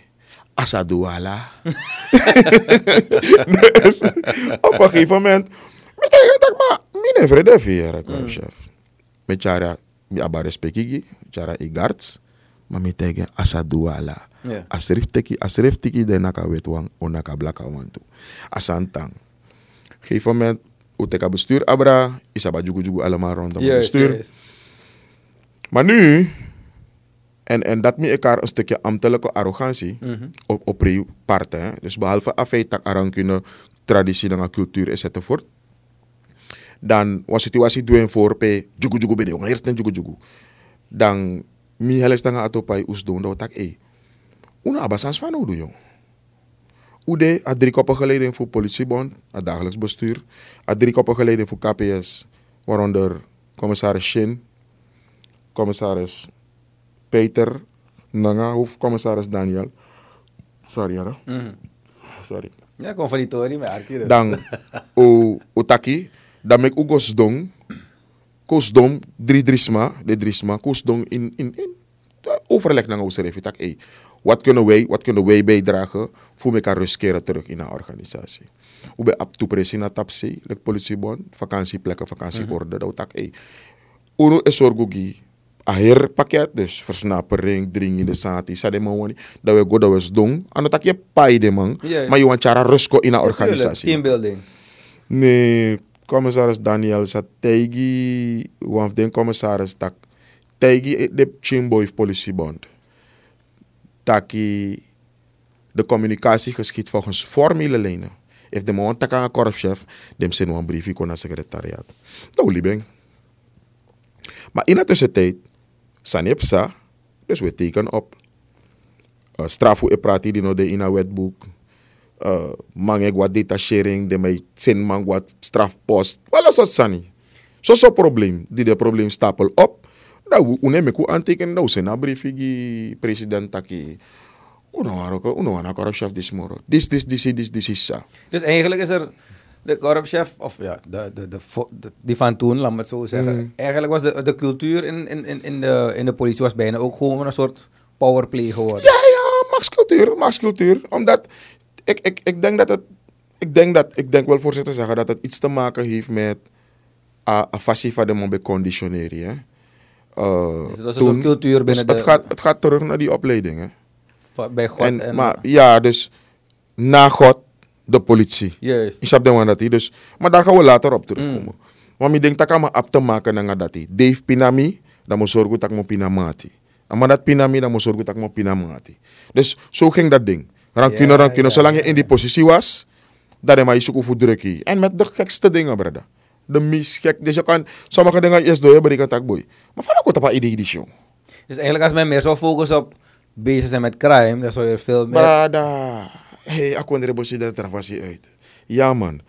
asa duala. dus op een gegeven moment, me tegen tak, maar, mi ne vrede vier, korpschef. Met jara, mi aba respectigi, jara igarts, maar me tegen asa duala. Ja. Asrif teki, asrif tiki de naka wet wang, o naka blaka wantu. Asantang. Gegeven moment, uteka bestuur abra, isaba jugu jugu allemaal rondom het Juist, bestuur. juist. Maar nu, en, en dat me elkaar een stukje ambtelijke arrogantie Mhm. op, op die parten. Dus behalve afeitak arankune, traditie en cultuur enzovoort. Dan was situatie doen voor pe jugu jugu bede, eerst jugu jugu. Dan mi heles tanga ato pai us doen, dan tak eh. Una abasans van hoe jong. Ude had drie koppen geleden voor politiebond, het dagelijks bestuur. Had drie koppen geleden voor KPS, waaronder commissaris Shin, commissaris Peter Nanga, hoofdcommissaris Daniel. Sorry, ja. Mhm. Sorry. Ja, kom van die tory, maar arkie dus. Dan o utaki, dan mek ugos dong. Kos dom, drie drisma, de drisma, kos dong in, in, in eh, overleg naar ons even. Tak, hey, wat kunnen wij, wat kunnen wij bijdragen voor elkaar rust keren terug in een organisatie. Hoe bij op toepressing naar tapsi, de politiebond, vakantieplekken, vakantieorde, dat tak, hey, uno is orgogi, aher pakket, dus versnapering, dring in de sati, sa de man wani, dat we go dat we doen, en dat je pai de man, maar je want jara rust ko in een organisatie. Teambuilding. Nee, commissaris Daniel sa tegi wan den commissaris tak tegi de Chimboy politiebond. Taki de communicatie geschiet volgens formele lijnen. If de man tak aan korpschef, dem zijn een briefje kon naar secretariaat. Nou, liebing. Maar in de tussentijd, sanipsa, dus we tekenen op. Uh, strafu e prati di no de in een wetboek. Uh, mange wat detachering, de mij zin man wat strafpost. Wel als dat sani. Zo zo probleem. Die de probleem stapel op. Nou, we nemen ku aantekenen. Nou, briefje die president taki. Uno korpschef dis moro. Dis dis dis dis dis is sa. Dus eigenlijk is er de korpschef, of ja, de, de, de, die van toen, laat me het zo zeggen. Mm. Eigenlijk was de, de cultuur in, in, in, in, de, in de politie was bijna ook gewoon een soort powerplay geworden. Ja, ja, machtscultuur, machtscultuur. Omdat ik, ik, ik denk dat het, ik denk dat, ik denk wel voorzitter zeggen dat het iets te maken heeft met a a fasie van de mombe conditionering. Uh, Dus het was een soort cultuur binnen dus de- het, gaat, het gaat terug naar die opleiding. Hè. Va- Bij God en, en... maar ja, dus na God de politie. Juist. Ik snap dat hij dus. Maar daar gaan we later op terugkomen. Mm. Want ik denk dat ik me op te maken naar dat hij. Dave Pinami, dan moet zorgen dat ik me pinamati. En maar dat Pinami, dan moet zorgen dat ik me pinamati. Dus zo ging dat ding. Rancune, Ja, rancune. ja, Zolang je ja, in die positie was, dat hij maar je zoeken voor drukkie. En met de gekste dingen, brada. De meest gek. Dus je kan sommige dingen eerst door maar die kan tak boy. Maar van ook wat idee die show. Dus eigenlijk als men meer zou focussen op bezig zijn met crime, dan zou je veel meer... Brada. Hey, ik kon er dat er was uit. Ja, man.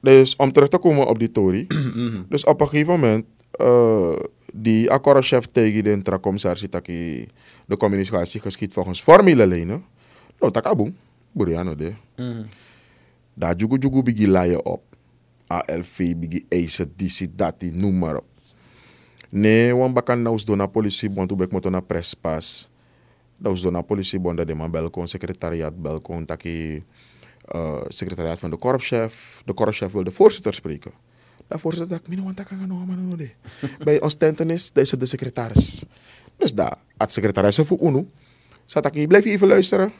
Dus om terug te komen op die Tory. dus op een gegeven moment, eh die akkoordchef tegen de intracommissaris dat de communicatie geschiet volgens formele lijnen. Nou, tak aboom. Buriano de. Mhm. Daar jugu jugu bigi laaien op. ALV bigi eisen, disi, dati, noem maar op. Nee, wan bakan na usdo na politie, want toen ben ik moto na prespas. Was door na politie, want dat de man belkon, secretariaat belkon, taki uh, secretariaat van de korpschef. De korpschef wil de voorzitter spreken. De voorzitter dacht, mino want kan nog maar no de. Bij ons tentenis, dat is de secretaris. Dus daar, het secretaris voor UNO. Zat ik, blijf je even luisteren.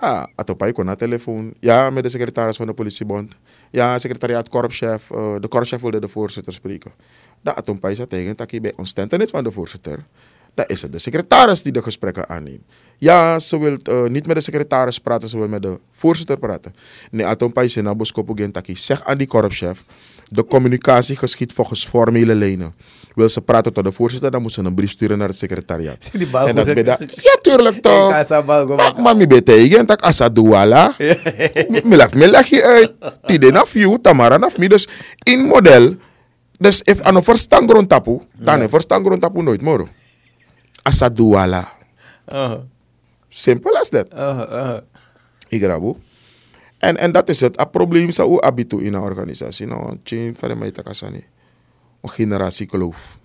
Ah, atopai kon na telefoon. Ja, met de secretaris van de politiebond. Ja, secretariaat korpschef. eh, de korpschef wilde de voorzitter spreken. Dat atopai zat tegen dat bij ons tentenis van de voorzitter. Dan is het de secretaris die de gesprekken aanneemt. Ja, ze wil eh, niet met de secretaris praten, ze wil met de voorzitter praten. Nee, atopai zijn naar Boskopo Gentaki. Zeg aan die korpschef, de communicatie geschiet volgens formele lijnen. Wil ze praten tot de voorzitter, dan moet ze een brief sturen naar het secretariaat. Die bal en dat ben dat, ja, tuurlijk toch. Kasa bal go Maar, maar mi bete igen tak asa lach mi lach je uit. Tide na fiu, tamara na mi. Dus in model. Dus if ano verstaan grond tapu, dan verstaan grond tapu nooit moro. Asa duwala. Uh-huh. Simple as that. Uh-huh, uh-huh. Igrabu. En, en dat is het. Het probleem is ook abitu in een organisatie. Nou, chain van de mij takasani. Een generatie geloof.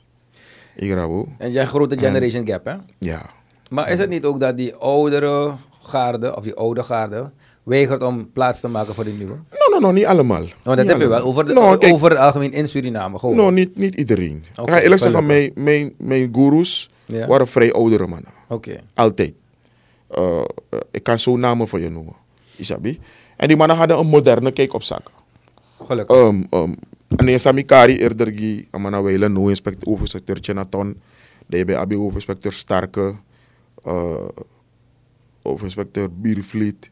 Ik rabo. En jij grote generation gap, hè? Ja. Maar is het niet ook dat die oudere garde, of die oude garde, weigert om plaats te maken voor de nieuwe? No, no, no, niet allemaal. Want dat Niet heb je wel over, de, No, kijk, over het algemeen in Suriname gewoon. No, niet, niet iedereen. Ik ga eerlijk zeggen, mijn, mijn, mijn gurus Ja. waren vrij oudere mannen. Oké. Altijd. Eh, eh, ik kan zo namen voor je noemen. Isabi. En die mannen hadden een moderne kijk op zaken. Gelukkig. Um, um, en Sami Kari eerder amana no inspecteur hoofdinspecteur Chenaton, de bij abi hoofdinspecteur Starke, uh, hoofdinspecteur Biervliet,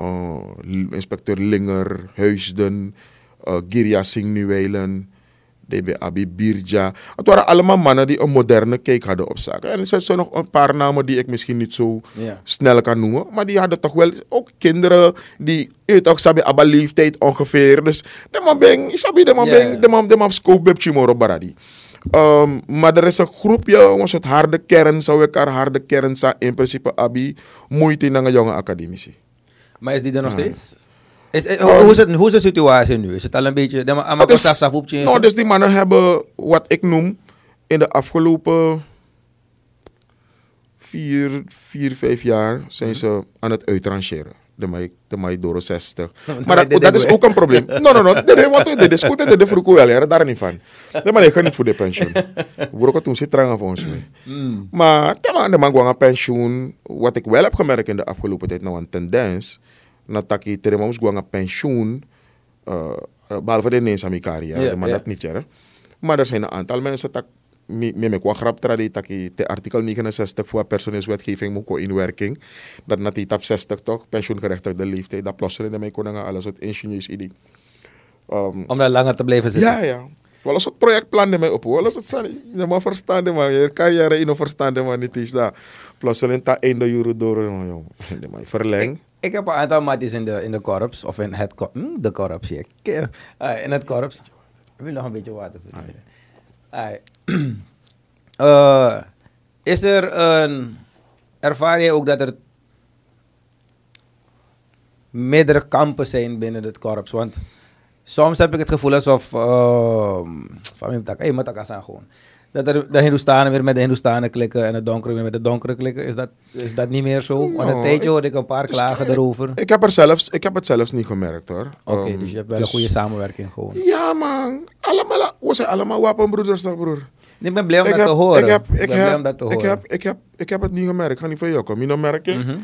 uh, l- inspecteur Linger, Huisden, uh, Girja Singh Nuwelen, abi Birja. Het waren allemaal mannen die een moderne kijk hadden op zaken. En er zijn nog een paar namen die ik misschien niet zo Ja. snel kan noemen. Maar die hadden toch wel ook kinderen die, je toch, sabi, abba leeftijd ongeveer. Dus de man ben, sabi, de man ben, ja. de man, de man scope chimoro baradi. Um, maar er is een groepje, een soort harde kern, zou ik haar harde kern zijn, in principe abi, moeite in een jonge academici. Maar is die er nog Ah. steeds? Is, eh, hoe, is het, hoe is de situatie nu? Is het al een beetje... De, maar, is- nou, dus die mannen hebben wat ik noem in de afgelopen vier, vier vijf jaar zijn ze aan het uitrangeren. De mij, de mij door 60. Nou, Maar dat, dat is ook een probleem. No, no, no. Dit is wat dit is goed. Dit is vroeg wel. Ja, daar niet van. De man, ik ga niet voor de pensioen. We toen zit trangen voor ons mee. Mm. Maar de man, de man een pensioen. Wat ik wel heb gemerkt in de afgelopen tijd, nou een tendens. Ons gewoon een pensioen. eh, behalve de carrière, Ja, maar dat niet. Ja. Maar er zijn een aantal mensen dat me me kwa grap tradi dat de artikel 69 voor personeelswetgeving moet in werking. Dat na die tap 60 toch, pensioengerechtigde leeftijd, dat plotseling mij kon alles het ingenieurs idee. Um, Om daar langer te blijven zitten. ja, ja. Wel eens het projectplan mij op. Wel eens het zijn. Je mag verstaan, man. Je carrière in verstaan, man. Niet is dat. Plotseling ta einde euro door. man, jong. De man verleng. Ik heb een aantal matties in de, in de korps, of in het korps, de korps, zie ik. Ke- ah, in het korps. Ik wil nog een beetje water Eh, Is er een, ervaar je ook dat er meerdere kampen zijn binnen het korps? Want soms heb ik het gevoel alsof, uh, van wie hey, Mataka zijn gewoon. Dat er de Hindoestanen weer met de Hindoestanen klikken en de donkere weer met de donkere klikken. Is dat, is dat niet meer zo? Want een Nou, tijdje hoorde ik een paar klagen erover. Ik heb, er zelfs, ik heb het zelfs niet gemerkt hoor. Oké, Um, dus je hebt wel het een goede is- samenwerking gewoon. Ja man. Allemaal, we zijn allemaal wapenbroeders toch broer. Ik ben blij om ik dat heb, te horen. Ik heb, ben ik, blij heb, om dat te ik, horen. heb, ik, heb, ik heb het niet gemerkt. Ik ga niet van jou komen. Je merken. Mhm.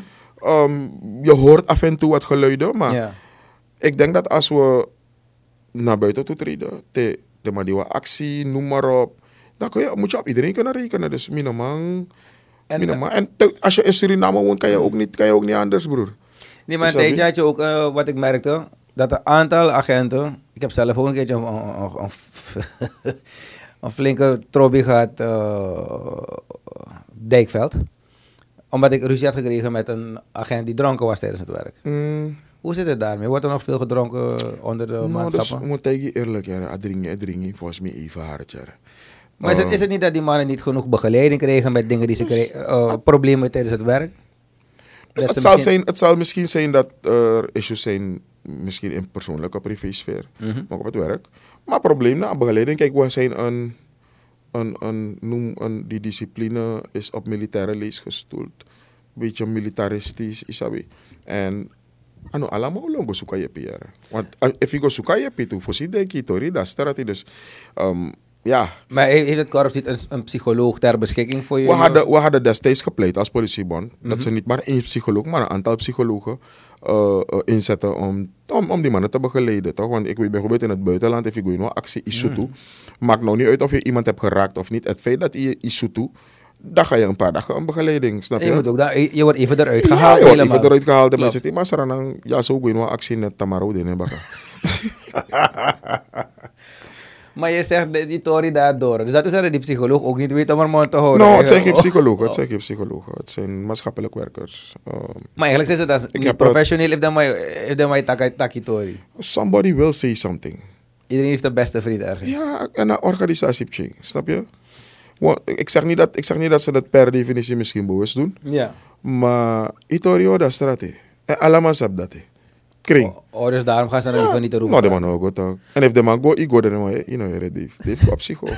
Um, je hoort af en toe wat geluiden, maar Ja. ik denk dat als we naar buiten toe treden, de, de manier actie, noem maar op, dan kun je, moet je op iedereen kunnen rekenen. Dus minimaal. En. En te- als je in Suriname woont, kan je ook niet, kan je ook niet anders, broer. Nee, maar een Is dat tijdje had je ook, wat ik merkte, dat een aantal agenten, ik heb zelf ook een keertje een, een, een, een flinke trobby gehad, eh, Dijkveld. Omdat ik ruzie had gekregen met een agent die dronken was tijdens het werk. Mm, Hoe zit het daarmee? Wordt er nog veel gedronken onder de nou, dus maatschappen? moet ik je eerlijk zeggen, adringen, adringen, volgens mij even hard. Maar is het, Uh, is het niet dat die mannen niet genoeg begeleiding kregen met dingen die ze Dus- kregen, eh, problemen tijdens het werk? Dus Dat het, ze zal misschien- zijn, het zal misschien zijn dat er issues zijn, misschien in persoonlijke privésfeer, Mhm. maar op het werk. Maar het probleem na begeleiding, kijk, we zijn een, een, een, noem een, die discipline is op militaire lees gestoeld. Beetje militaristisch, isabi. En ano allemaal longo suka je piara. Want uh, if you go suka je pitu, voorzien denk je tori, dat staat hij dus. Um, ja, Maar he- heeft het korps niet een, een psycholoog ter beschikking voor je? we hadden, we hadden destijds gepleit als politiebond Mhm. dat ze niet maar één psycholoog, maar een aantal psychologen eh, eh, inzetten om, om, om die mannen te begeleiden. Toch? Want ik weet bijvoorbeeld in het buitenland, if go in een actie Isutu, Mhm. maakt nou niet uit of je iemand hebt geraakt of niet. Het feit dat je Isutu, dan ga je een paar dagen een begeleiding, snap En je? je, moet ook daar, je wordt even eruit ja, gehaald je wordt helemaal. even eruit gehaald. Klopt. mensen maar Saranang, ja, zo go in een actie net Tamaro baka. Maar je zegt dat die Tory daardoor. Dus dat is dat die psycholoog ook niet weet om er mond te houden. Nou, het zijn geen Oh. psychologen, het zijn geen psychologen. Het zijn maatschappelijk werkers. Uh, Maar eigenlijk is het als heb professioneel if dan maar taki Tory. somebody will say something. Iedereen heeft een beste vriend ergens. Ja, en een organisatie snap je? Want ik zeg, niet dat, ik zeg niet dat ze dat per definitie misschien bewust doen, Ja. maar Itorio dat straat. En allemaal sab dat. Kring. Dus daarom gaan ze dan liever niet te roepen. Nou, de man ook. En if de man go, ik go, dan man, you know, Dave, Dave, op psycho.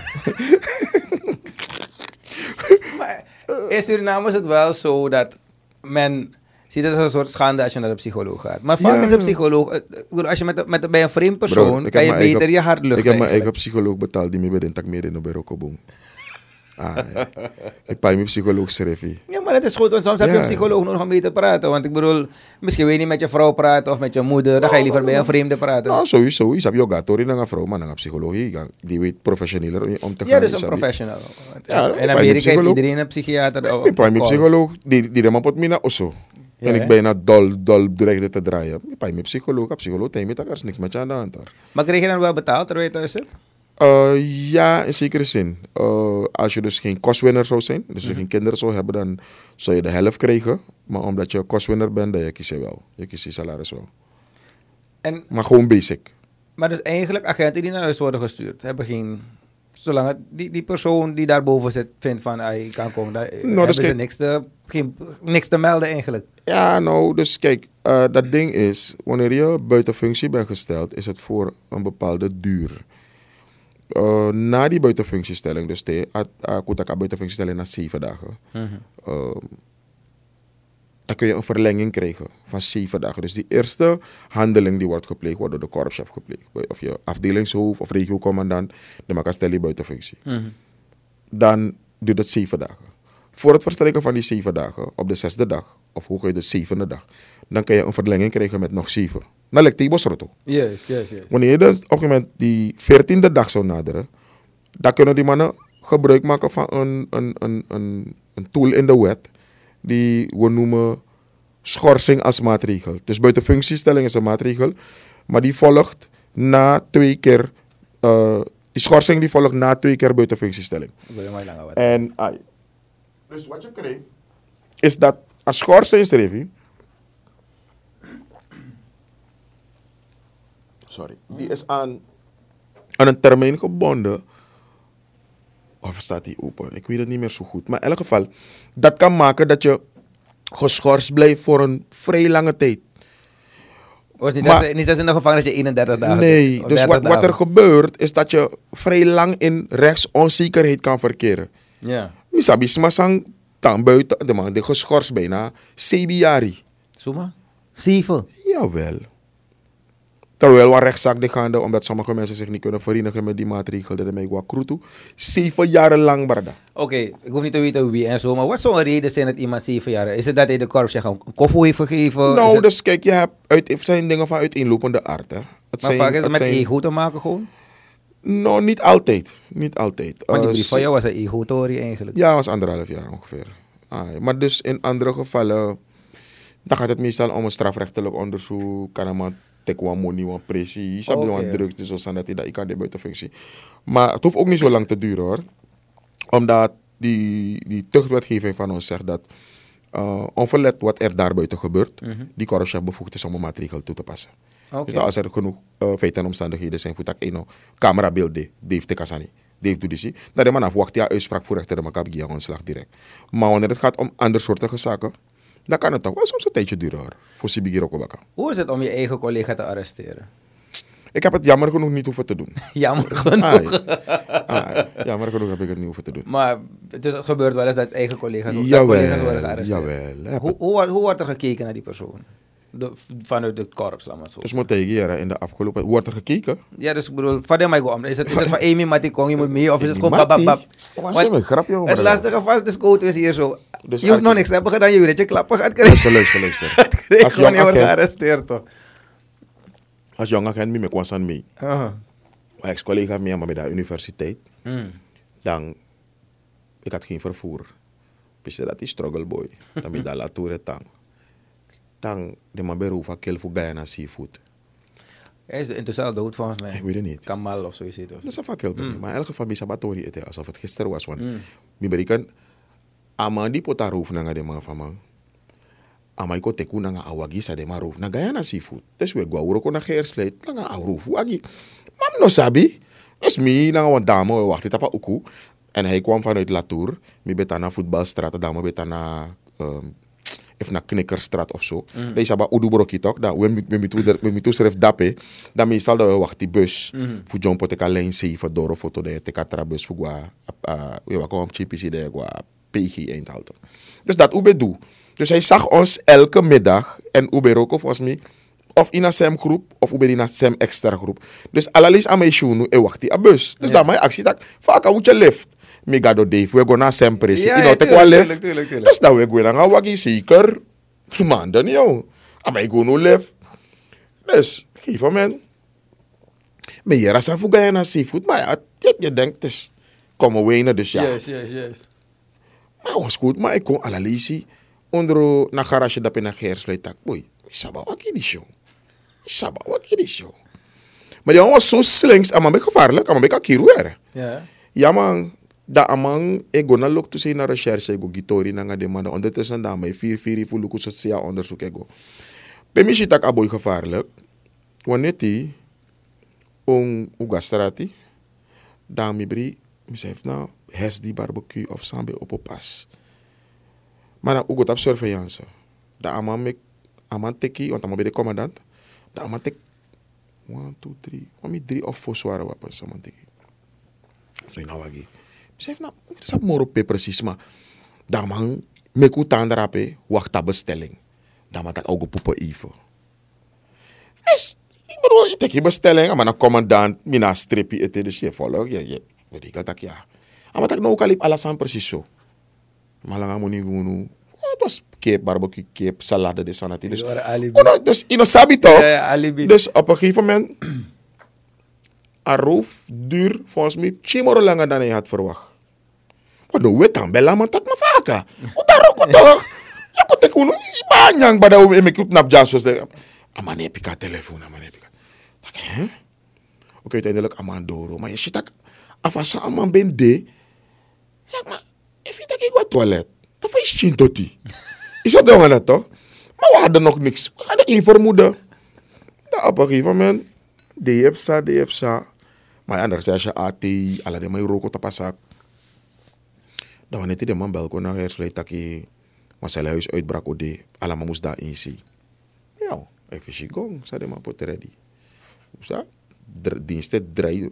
Maar in Suriname is het wel zo dat men ziet het als een soort schande als je naar de psycholoog gaat. Maar vaak Ja. is de psycholoog, eh, als je met, met, bij een vreemd persoon, Bro, kan je beter eigen- je hart luchten. Ik heb mijn eigen psycholoog betaald die me bij de tak meer in de bureau boom. Ah, ja. Ik paai mijn psycholoog schrijf. Ja, maar het is goed, want soms heb je een psycholoog nodig om mee te praten. Want ik bedoel, misschien wil je niet met je vrouw praten of met je moeder, dan ga je liever bij een vreemde praten. Nou, sowieso. Je hebt je gatori naar een vrouw, maar naar een psychologie. Die weet professioneler om te gaan. Ja, dus een professional. Ja, in ben Amerika heeft psycholoog. iedereen een psychiater. op- Ik paai mijn op call. psycholoog, die, die pot me naar osso. Ja, en ik bijna dol, dol dreigde te draaien. Ik paai mijn psycholoog, een psycholoog, tegen me, er is niks met je aan de hand. hoor. Maar kreeg je dan wel betaald terwijl je thuis zit? Eh, ja, in zekere zin. Eh, als je dus geen kostwinner zou zijn, dus Mhm. je geen kinderen zou hebben, dan zou je de helft krijgen. Maar omdat je kostwinner bent, dan je kies je wel. Je kiest je salaris wel. En, Maar gewoon basic. maar dus eigenlijk agenten die naar huis worden gestuurd, hebben geen... Zolang het, die, die persoon die daarboven zit vindt van, ah, ik kan komen, daar, hebben dus ze kijk- niks te, geen, niks te melden eigenlijk. Ja, nou, dus kijk, eh, dat ding is, wanneer je buiten functie bent gesteld, is het voor een bepaalde duur. Eh, na die buitenfunctiestelling, dus de, Kutaka buitenfunctiestelling na zeven dagen, eh, dan kun je een verlenging krijgen van zeven dagen. Dus die eerste handeling die wordt gepleegd, wordt door de korpschef gepleegd. Of je afdelingshoofd of regiocommandant, de maakt stel je buitenfunctie. Dan duurt het zeven dagen. Voor het verstrekken van die zeven dagen, op de zesde dag, of hooguit de zevende dag, dan kan je een verlenging krijgen met nog zeven. Dan lijkt die bosroto. Juist, juist, juist. Wanneer je dus op een moment die veertiende dag zou naderen, dan kunnen die mannen gebruik maken van een, een, een, een, een tool in de wet die we noemen schorsing als maatregel. Dus buiten functiestelling is een maatregel, maar die volgt na twee keer, eh, die schorsing die volgt na twee keer buiten functiestelling. En ai. Dus wat je krijgt, is dat als schoorsteenstreefie. Sorry. Die is aan, aan een termijn gebonden. Of staat die open? Ik weet het niet meer zo goed. Maar in elk geval, dat kan maken dat je geschorst blijft voor een vrij lange tijd. Was niet, maar- als, niet als in de gevangenis dat je 31 dagen Nee, dus 30 wat, wat er gebeurt, is dat je vrij lang in rechtsonzekerheid kan verkeren. Ja. Misabi Smasang dan buiten, de man die geschorst bijna, Sebiari. Suma? Zeven. Jawel. Terwijl wat rechtszaak gaande, omdat sommige mensen zich niet kunnen verenigen met die maatregel, dat mij wat kroetu. Zeven jaren lang, barda. Oké, ik hoef niet te weten wie en zo, maar wat zou een reden zijn dat iemand zeven jaar... Is het dat hij de korps een koffer heeft gegeven? Nou, het- dus kijk, je hebt, uit, het zijn dingen van uiteenlopende aard, hè. Het maar zijn, vaak is het het met zijn- ego te maken gewoon? Nou, niet altijd. Niet altijd. Want die Eh, brief van jou was een ego-tory eigenlijk. Ja, was anderhalf jaar ongeveer. Ah, maar dus in andere gevallen, dan gaat het meestal om een strafrechtelijk onderzoek, kan iemand tekwa money, wan pressie, je Oké. okay. drugs, dus zo dat ik kan die buitenfunctie. Maar het hoeft ook niet zo lang te duren hoor, omdat die, die tuchtwetgeving van ons zegt dat uh, onverlet wat er daarbuiten gebeurt, Mhm. die korpschef bevoegd is om een maatregel toe te passen. Dus als er genoeg uh, feiten en omstandigheden zijn voor dat eno camerabeeld de, Dave. Dave doet die dat de man afwacht ja uitspraak voor rechter de makab ja ontslag direct. Maar wanneer het gaat om andersoortige zaken, dan kan het toch wel soms een tijdje duren hoor. Voor Sibigi Rokobaka. Hoe is het om je eigen collega te arresteren? Ik heb het jammer genoeg niet hoeven te doen. Jammer genoeg. Jammer genoeg heb ik het niet hoeven te doen. Maar het, is, het gebeurt wel eens dat eigen collega's, dat Jawel, collega's worden gearresteerd. jawel. Hoe, hoe wordt er gekeken naar die persoon? De, vanuit het korps, laat maar zo Dus moet tegen in de afgelopen... Wordt er gekeken? Ja, dus ik bedoel, van de mij. Is het, is het van Amy Matikong, je moet mee, of is het gewoon bab, bab, bab? Mati? Wat is grapje, Het lastige van de scout is hier zo. Dus je hoeft nog niks te hebben gedaan, je weet je klappen gaat krijgen. Luister, luister. Het Als gewoon, je wordt gearresteerd toch? als jong agent, me kwam aan mee. Mijn ex-collega mee, maar bij de universiteit. Hmm. dan ik had geen vervoer. Piste dat is struggle boy. Dan ben je la tour tang. Dan de man beroep van kill voor Guyana seafood. Hij is intussen al dood volgens mij. Ik weet het niet. Kamal of zoiets. Dat is een fakkel mm. Maar in elk geval, mijn batori eten alsof het gisteren was. Want Mm. mijn berikan, aman die pota roof na de van man. Ama iko teku na nga awagi sa de ma roof na Guyana seafood. Dus we gwa ko na geerspleit na nga aw roof wagi. Mam no sabi. Dus mi na nga wan dame we wacht tapa uku. En hij kwam vanuit Latour. Mi beta na voetbalstraat, dame beta na um, Of naar Knikkerstraat of zo. Mm. Deze hebben Udubrokkie toch? Dat we we toe schrijf dape. Dan meestal dat we wacht die bus. Voor John Poteka lijn 7 door of de tekatra bus voor gua. We wat komen CPC de gua PG Eindhoven. Dus dat Ube doe. Dus hij zag ons elke middag en Ube ook volgens mij of in een SEM groep of in een SEM extra groep. Dus alalis aan mij shunu e wacht die bus. Dus dat mijn actie dat vaak hoe je lift. Me ga do Dave, we go na SEM presi. Ja, you know, tuurlijk, tuurlijk, tuurlijk. Dus dat we go na wagi zeker. Man, dan jou. Aan mij go no lift. Dus, geef moment. Maar hier is voor ga je naar seafood. Maar je, je denkt dus, kom we naar dus ja. Yes, yes, yes. Maar was goed, maar ik kon analyse onder na garage dat in een geersvleet tak boy. Saba wat die show. Saba wat die show. Maar die was zo slinks, maar beetje gevaarlijk, maar beetje kiruer. Ja. Ja man, da amang ik go na look to say na recherche go gitori na nga de man ondertussen da mij vier vier lukus het sia onderzoek ego. Bij mij zit ik aboy gevaarlijk. Wanneer die on ugastrati dan mi bri mi zegt nou hes die barbecue of sambe op op pas. Maar dan ook op surveillance. Da amang mek amang teki want amang bij de commandant. Da amang tek 1 2 3. Wami 3 of 4 zware wapens amang teki. Zei nou wagi. Zeg nou, dat is moro pe precies, maar dan man meku tandarape wacht bestelling. Dan man tak ook poepen even. Dus, ik bedoel, je tek je bestelling, maar dan commandant, mina strippie eten, dus je volg, je, je, weet ik dat ja. Maar tak nou kalip alles aan precies zo. Maar lang moet niet gewoon, het was kip, barbecue kip, salade, de sanati. Dus, oh, dus, je sabi toch? Ja. Dus op een gegeven moment, een roof duur volgens mij chimoro langer dan hij had verwacht. Maar dan weet dan bella man tak me vaker. O daar ook toch? Ja, kon ik gewoon banyang bada om in mijn nap jasos. Aman heb ik telefoon, aman heb ik. Tak hè? Oké, uiteindelijk aman doro. Maar je zit tak afasa aman ben de. Ja, maar even dat ik wat toilet. Dat is chin toti. Is dat dan dat toch? Maar we hadden nog niks. We hadden één vermoeden. Dat op een gegeven moment, DFSA, DFSA. Maar ja, dan zei je ATI, alle de mij roken te passen. Dan wanneer de man bel kon naar hersvleet, dat hij maar zijn huis uitbrak, o de, allemaal moest daar in zien. Ja, even je gong, zei de man pot ready. Sa, diensten draai,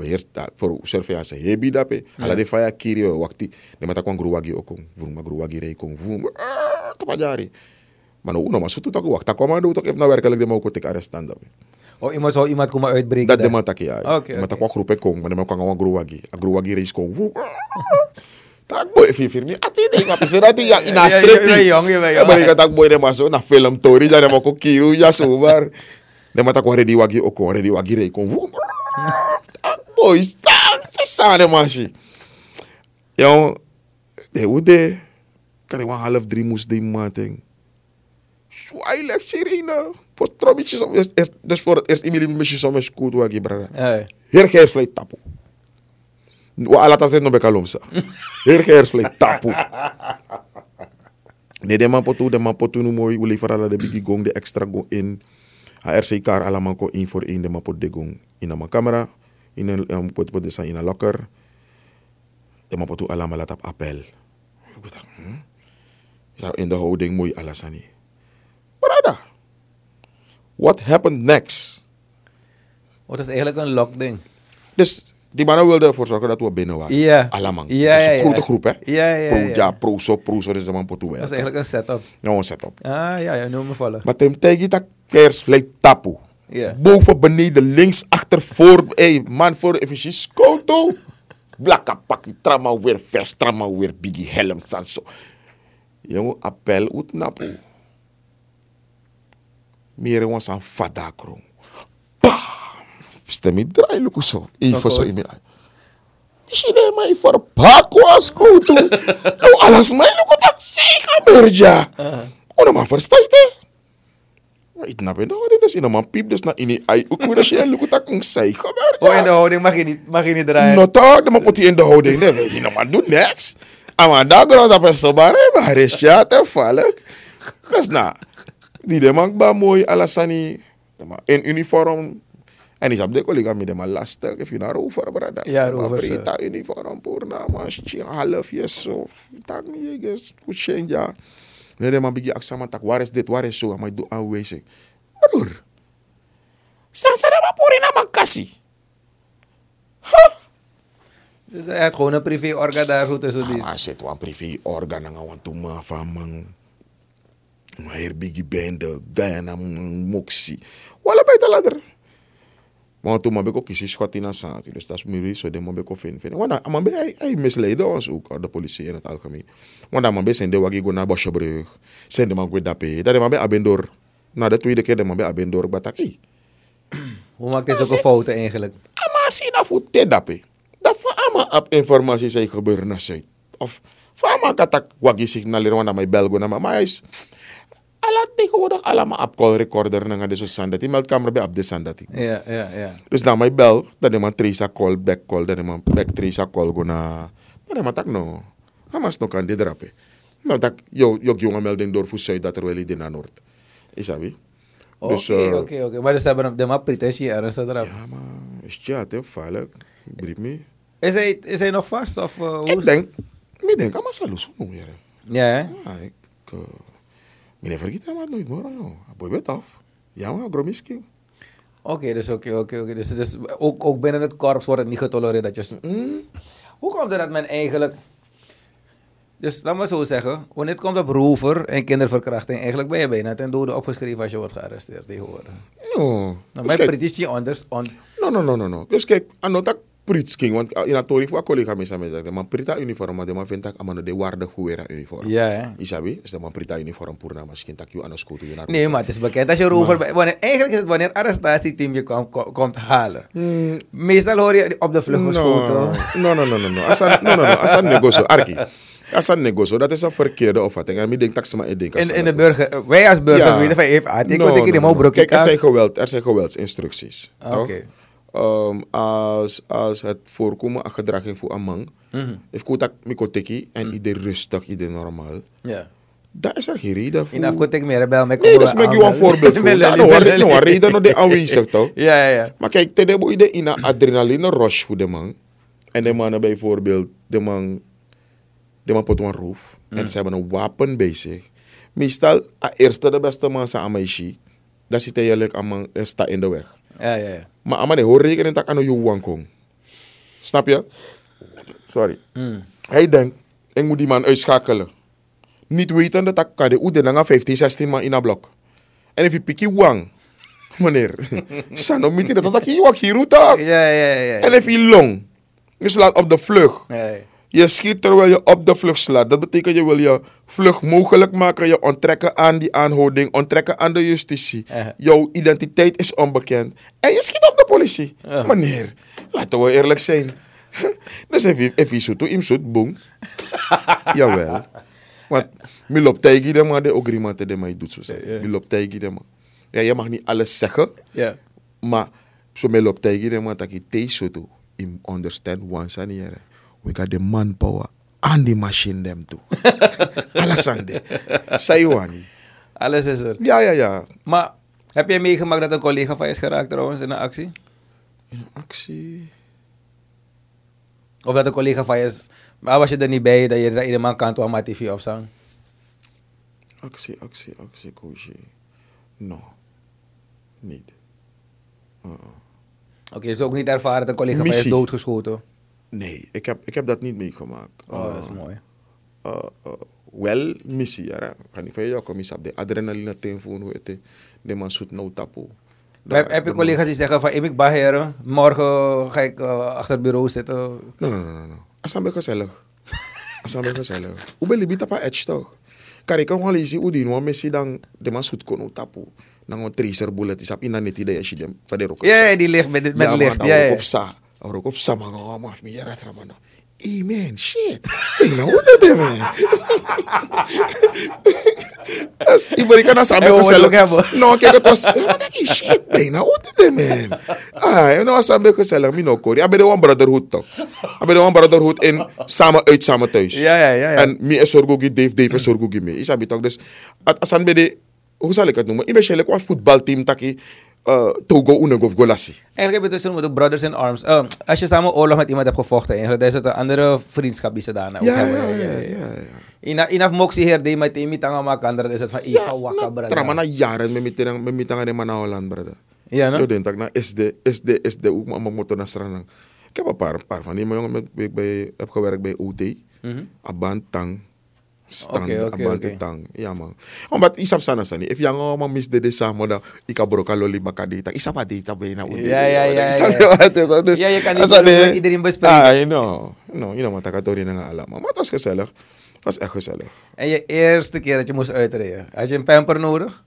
weer voor surveillance, hebi dape, alle de faya kiri, wakti, de mata kwam gruwagi ook, vroeg maar gruwagi rei kon, vroeg, ah, kapajari. Maar nou, no, maar zo toch wacht, dat kwam aan, toch even nou werkelijk de man ook arrestan dape. Oh, iemand zou iemand komen uitbreken. Dat de man tak ya. Oké, Maar oké. tak wa groepe kong, maar de man gewoon gruwagi. A gruwagi reis kong. Woe. Tak boy fi firmi. Ati de ma pese dat ya ina Ja, ja, strepi. je bent jong, je bent Ja, jong. maar ik tak boy de ma so na film tori ja de ma ko kiru ja so bar. De ma tak wa ready wagi oko, ready wagi rei kong. Woe. Tak boy, tak. Sa sa de ma si. Yo, de ude. Kan ik wel half drie moest die mating. Zwaailijk sirene. Voor trobbetjes op. Dus- dus- Dus voor het eerst iemand die misschien soms goed wagi brada. Ja. Hier geef vlei tapu. Ala tasen no beka lomsa. Hier geef vlei tapu. Nee, de man potu, de man potu nu mooi. Uli farala de bigi gong, de extra go in. A RC car ala man ko in voor in de man pot de gong. In een camera. In een um, pot pot de san in een locker. De man potu ala malat op appel. Hm? Ik dacht, In de houding mooi alasani. Brada. What happened next? Wat is eigenlijk een lockding? Dus die mannen wilden ervoor zorgen dat we binnen waren. Ja. Allemaal. Ja, het is een ja. grote groep, hè? Ja, ja, Pro, ja. ja, pro, zo, pro, zo, dus de man toe. Dat is eigenlijk een setup. Nou, een setup. Ah, ja, ja, noem me vallen. Maar tem tegen dat kers vleet tapu. Ja. Boven, beneden, links, achter, voor. Hey, man, voor even skoto. Blakka pakkie, trama weer vest, trama weer biggie helm, sanso. Jongen, appel uit napu. Meer was aan fadakro. Bam! Stem ik draai, look zo. Even zo in mijn Shide mai for paco as kutu. Nou alas mai luko tak sika berja. Una ma verstaite. Maar ik nap in de houding, dus in een man piep, dus na in hoe dat je luko tak een sika berja. Oh, in de houding mag niet, mag je niet draaien. No de put in de je nou, maar doe niks. Maar daar gaat dat best wel maar, is ja te vallen. Dus nou, die de man ba mooi, alasani, in uniform. En ik heb de collega met hem lastig, if je naar over, brada. Ja, Maar over, Brita uniform, purna, maar shit, half yes. Tak jegens, goed change, ja. Nee, de man bigi aksama tak, waar is dit, waar is zo? Maar doe aanwijzing. Broer. Sansa de mapuri na makasi. Dus hij had gewoon een privé-orga daar goed tussen die. Maar zit wel een toen maar van man. Maar hier bigi bende, Diana moxie. Wala bij de ladder. Maar toen heb ik ook kies schot in Asante. Dus dat is meer zo de man ik ook vinden. Want man hij hij misleidde ons ook de politie in het algemeen. Want dan bij zijn de wagi naar Bosjebrug. Zijn de man go dape. Dat de man bij Abendor. Na de tweede keer de man bij Abendor batak. Hey. Hoe maakt hij zulke fouten eigenlijk? Ama si na fu te dape. Dat ama op informatie zijn gebeuren naar Zuid. Of van ama katak wagi signaleren want mijn belgo maar hij is ala tegenwoordig allemaal op call recorder na deze sandati. Die meldkamer bij op de sandati. Ja, ja, ja. Dus dan mijn bel, dat de man trace call, back call, dat de man back trace call go na. Maar de man tak no. Hamas no kan dit drapen. Maar dat yo yo jonge melding door voor Zuid dat er wel iets in Noord. Is dat wie? Oké, Dus, eh, oké, oké. Maar dus hebben de map pretentie ernstig eraf. Ja, maar is ja, het is veilig. Brief me. Is hij, is hij nog vast? Of, uh, hoe is- Ik denk, ik denk, maar nog weer. Ja, hè? Ja, ik, uh, meneer vergeten maar nooit meer. joh. Boy, weet af. Ja, maar gromiski. Oké, dus oké, oké, oké. Dus, dus ook, ook binnen het korps wordt het niet getolereerd dat je... s- Hoe komt het dat men eigenlijk... Dus laat maar zo zeggen, wanneer het komt op rover en kinderverkrachting, eigenlijk ben je bijna ten dode opgeschreven als je wordt gearresteerd tegenwoordig. No. Nou, Dus mijn petitie anders... On, No, no, no, no, no. Dus kijk, tak pritsking, want uh, in a tori voor collega me samen zeggen, man prita uniform, maar de man vindt dat amano de waarde goed uniform. ja, hè? Isabi, is de man prita uniform purna, misschien tak je aan de school toe naar. Nee, maar het is bekend als je rover... bent- Wanneer, eigenlijk is het wanneer arrestatieteam je kom, kom- komt halen. Meestal hoor je op de vlucht geschoten. No, no, no, no, no. Asan, no, no, no. Asan negoso, Arki. Asan negoso, dat is een verkeerde opvatting. En ik denk dat ze maar ik denk. In, in de burger, wij als burger Ja. weten van, even, ah, ik No, denk no, no, no. Kijk, er zijn, geweld, er zijn geweldsinstructies. Ah, toch? Oké. Ehm, als, als het voorkomen aan gedraging voor een man, Mhm. if kotak mikoteki en iedereen rustig, iedereen normaal, Ja. dat is er geen reden voor. In afkorting meer bel met Nee, dat is met je een voorbeeld. Dat nou, waar reden nog de aanwezig toch? Ja, ja, ja. Maar kijk, ten hebben we in een adrenaline rush voor de man. En de mannen bijvoorbeeld, de man, de man pot een roof. En ze hebben een wapen bij zich. Meestal, a eerste de beste man zijn aan mij. Dan zit eigenlijk aan man staat in de weg. Ja, ja, ja. Maar mij hoor rekenen dat aan je wankong. Snap je? Sorry. Mm. Hij denkt, ik moet die man uitschakelen. Niet weten dat kan de oede na 15, 16 man in een blok. En if je pikkie wang, meneer, sano miti dat dat je wak hier. Ja, ja, ja. En if je long, je slaat op de vlucht. Ja, ja. Je schiet terwijl je op de vlucht slaat. Dat betekent je wil je vlucht mogelijk maken. Je onttrekken aan die aanhouding. Onttrekken aan de justitie. Uh-huh. Jouw identiteit is onbekend. En je schiet op de politie. Meneer, laten we eerlijk zijn. dus if je, zoet, im zoet, boom. Jawel. Want mi loopt tegen de man, de ook iemand die mij doet zo zeggen. Ja. Mi loopt tegen de man. Ja, je mag niet alles zeggen. Ja. Maar zo me loopt tegen de man dat zo. Im understand once and. We got the manpower and the machine them too. Alles aan de. One. Alles is er. Ja, ja, ja. Maar heb jij meegemaakt dat een collega van je is geraakt trouwens in een actie? In actie. Of dat een collega van je is... Maar was je er niet bij dat je dat iedereen kan toe aan tv of zo? Actie, actie, actie, coachie. No. Niet. Oké, dus ook niet ervaren dat een collega van je is Missie. doodgeschoten? Nee, ik heb, ik heb dat niet meegemaakt. Oh, Uh, dat is mooi. uh, uh, wel missie, ja. Kan niet van jou commissie op de adrenaline telefoon, hoe het. De man zoet nou tapo. Heb, je collega's die zeggen van, ik ben heren, morgen ga ik eh, achter het bureau zitten? No, no, no, no. no. Asan be gezellig. Asan be gezellig. Hoe ben je bita pa edge toch? Kari kan gewoon lezen hoe die nou messi dan de man zoet kono tapu. Dan een tracer bullet is op in net idee als je dem van de rok. Ja, die ligt met, met ja, licht. Ja, ja. op sta. Dan op sta man, oh man, me jara tra man. Hey man, shit. Hey, nou hoe dat man? As iemand kan as Eh, ambe we moeten ook gezellig. hebben. No, kijk het was. Wat is shit, man? Nou hoe dat man? Ah, nou as ambe gezellig, mi no kori. Abe de one brotherhood toch? Abe de one brotherhood in samen uit, samen thuis. Ja, ja, ja, ja. En mi is sorgogi Dave, Dave is sorgogi me. Isabi toch? Dus at asan be de hoe zal ik het noemen? Ibe qua voetbalteam taki uh, Togo Unego of Golassi. Eigenlijk heb je tussen de brothers in arms. Oh, als je samen oorlog met iemand hebt gevochten, eigenlijk, is het een andere vriendschap die ze daarna ook Ja, hebben. ja, ja, ja, ja. Ina, inaf moksi her di may timi tanga makandra is het van ifa waka brada. Tra mana jaren met mitang met mitang de Holland brada. Ja, no? Yo den tak na SD SD SD ook maar motor na stranang. Ik heb een paar, paar van die jongen met ik bij heb gewerkt bij OT. Mhm. Aban tang. Stand, Oké, oké, aban oké. tang. Ja man. Omdat isap sana sani. If yang man mis de de samo da ika broka loli baka data. Isap pa data bij na. Ja, ja, ja, Isap ja. wat het dus. Ja, je kan de-. Ah, you know. No, you know had na alam. Maar het was gezellig. Het was echt gezellig. En je eerste keer dat je moest uitrijden, had je een pamper nodig?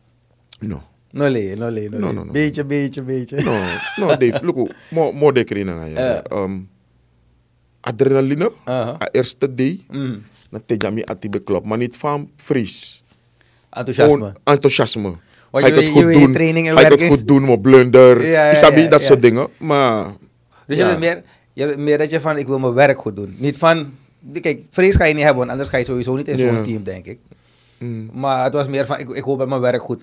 No. No le, no le, no, No, no, no. Beetje, beetje, beetje. No, no, Dave, look, mo mo de kri na nga yan. Um, adrenaline, Aha. a eerste day, Mm. na klop, maar niet van vries. Enthousiasme. Gewoon enthousiasme. Want Ga je het goed je doen? training en het is- goed doen, mo blunder. Ja, Isabi, dat soort dingen. Maar, Dus je, hebt meer, je hebt meer dat je van, ik wil mijn werk goed doen. Niet van, kijk, vrees ga je niet hebben, want anders ga je sowieso niet in zo'n team, denk ik. Mm. Maar het was meer van, ik, ik hoop dat mijn werk goed,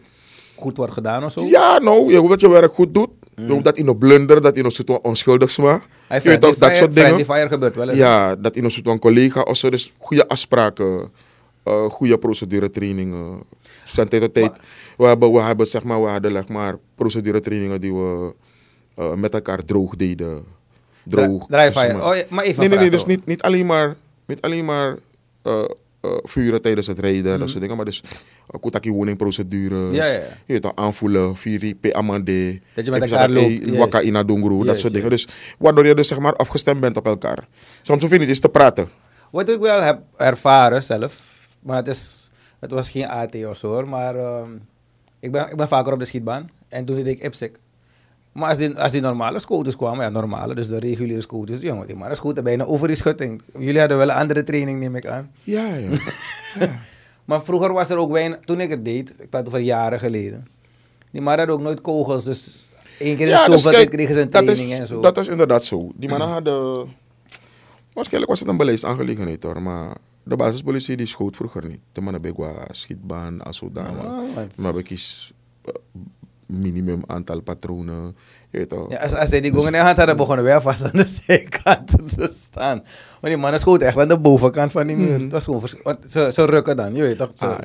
goed wordt gedaan of zo. Ja, nou, je hoopt dat je werk goed doet. Hoopt dat je nog blunder, dat je nog zo'n onschuldig smaakt. Mm. Hij Je weet toch, dat soort dingen. fire gebeurt wel eens. Ja, dat je nog zo'n collega of zo. Dus goede afspraken, eh, goede procedure trainingen. Van tijd tot tijd. We hebben, we hebben zeg maar, we hadden zeg maar procedure trainingen die we eh, met elkaar droog deden. Droog. Dry dus maar- Oh, ja, maar even nee, nee, nee, dus niet, niet alleen maar, niet alleen maar eh, eh, vuren tijdens het rijden, Mhm. dat soort dingen. Maar dus uh, kutaki woningprocedures. Ja. Je weet aanvoelen, viri, pe amande. Dat je met elkaar loopt, yes. Waka ina dat Yes, soort dingen. Dus waardoor je dus zeg maar afgestemd bent op elkaar. Soms hoef je niet eens te praten. Wat ik wel heb ervaren zelf, maar het, is, het was geen AT of zo hoor, maar ehm, ik, ben, ik ben vaker op de schietbaan en toen deed ik IPSEC. Maar als die, als die normale scooters kwamen, ja normale, dus de reguliere scooters, jongen, die maar scooters bijna over die schutting. Jullie hadden wel een andere training neem ik aan. Ja, ja. Maar vroeger was er ook weinig, toen ik het deed, ik praat over jaren geleden, die maar hadden ook nooit kogels, dus één keer ja, dus zoveel tijd kregen ze een training is, en zo. Dat is inderdaad zo. Die mannen hadden... Waarschijnlijk was het een beleidsaangelegenheid hoor, maar de basispolitie die schoot vroeger niet. De mannen bij schietbaan als zodanig. Ah, Maar we kies minimum aantal patronen. Je weet toch. Ja, als, als die gongen in de hand hadden, begonnen wij vast aan de zijkant te staan. Want die mannen schoten echt aan de bovenkant van die muur. Dat was gewoon want ze, ze rukken dan, je weet toch? Ze, Ah,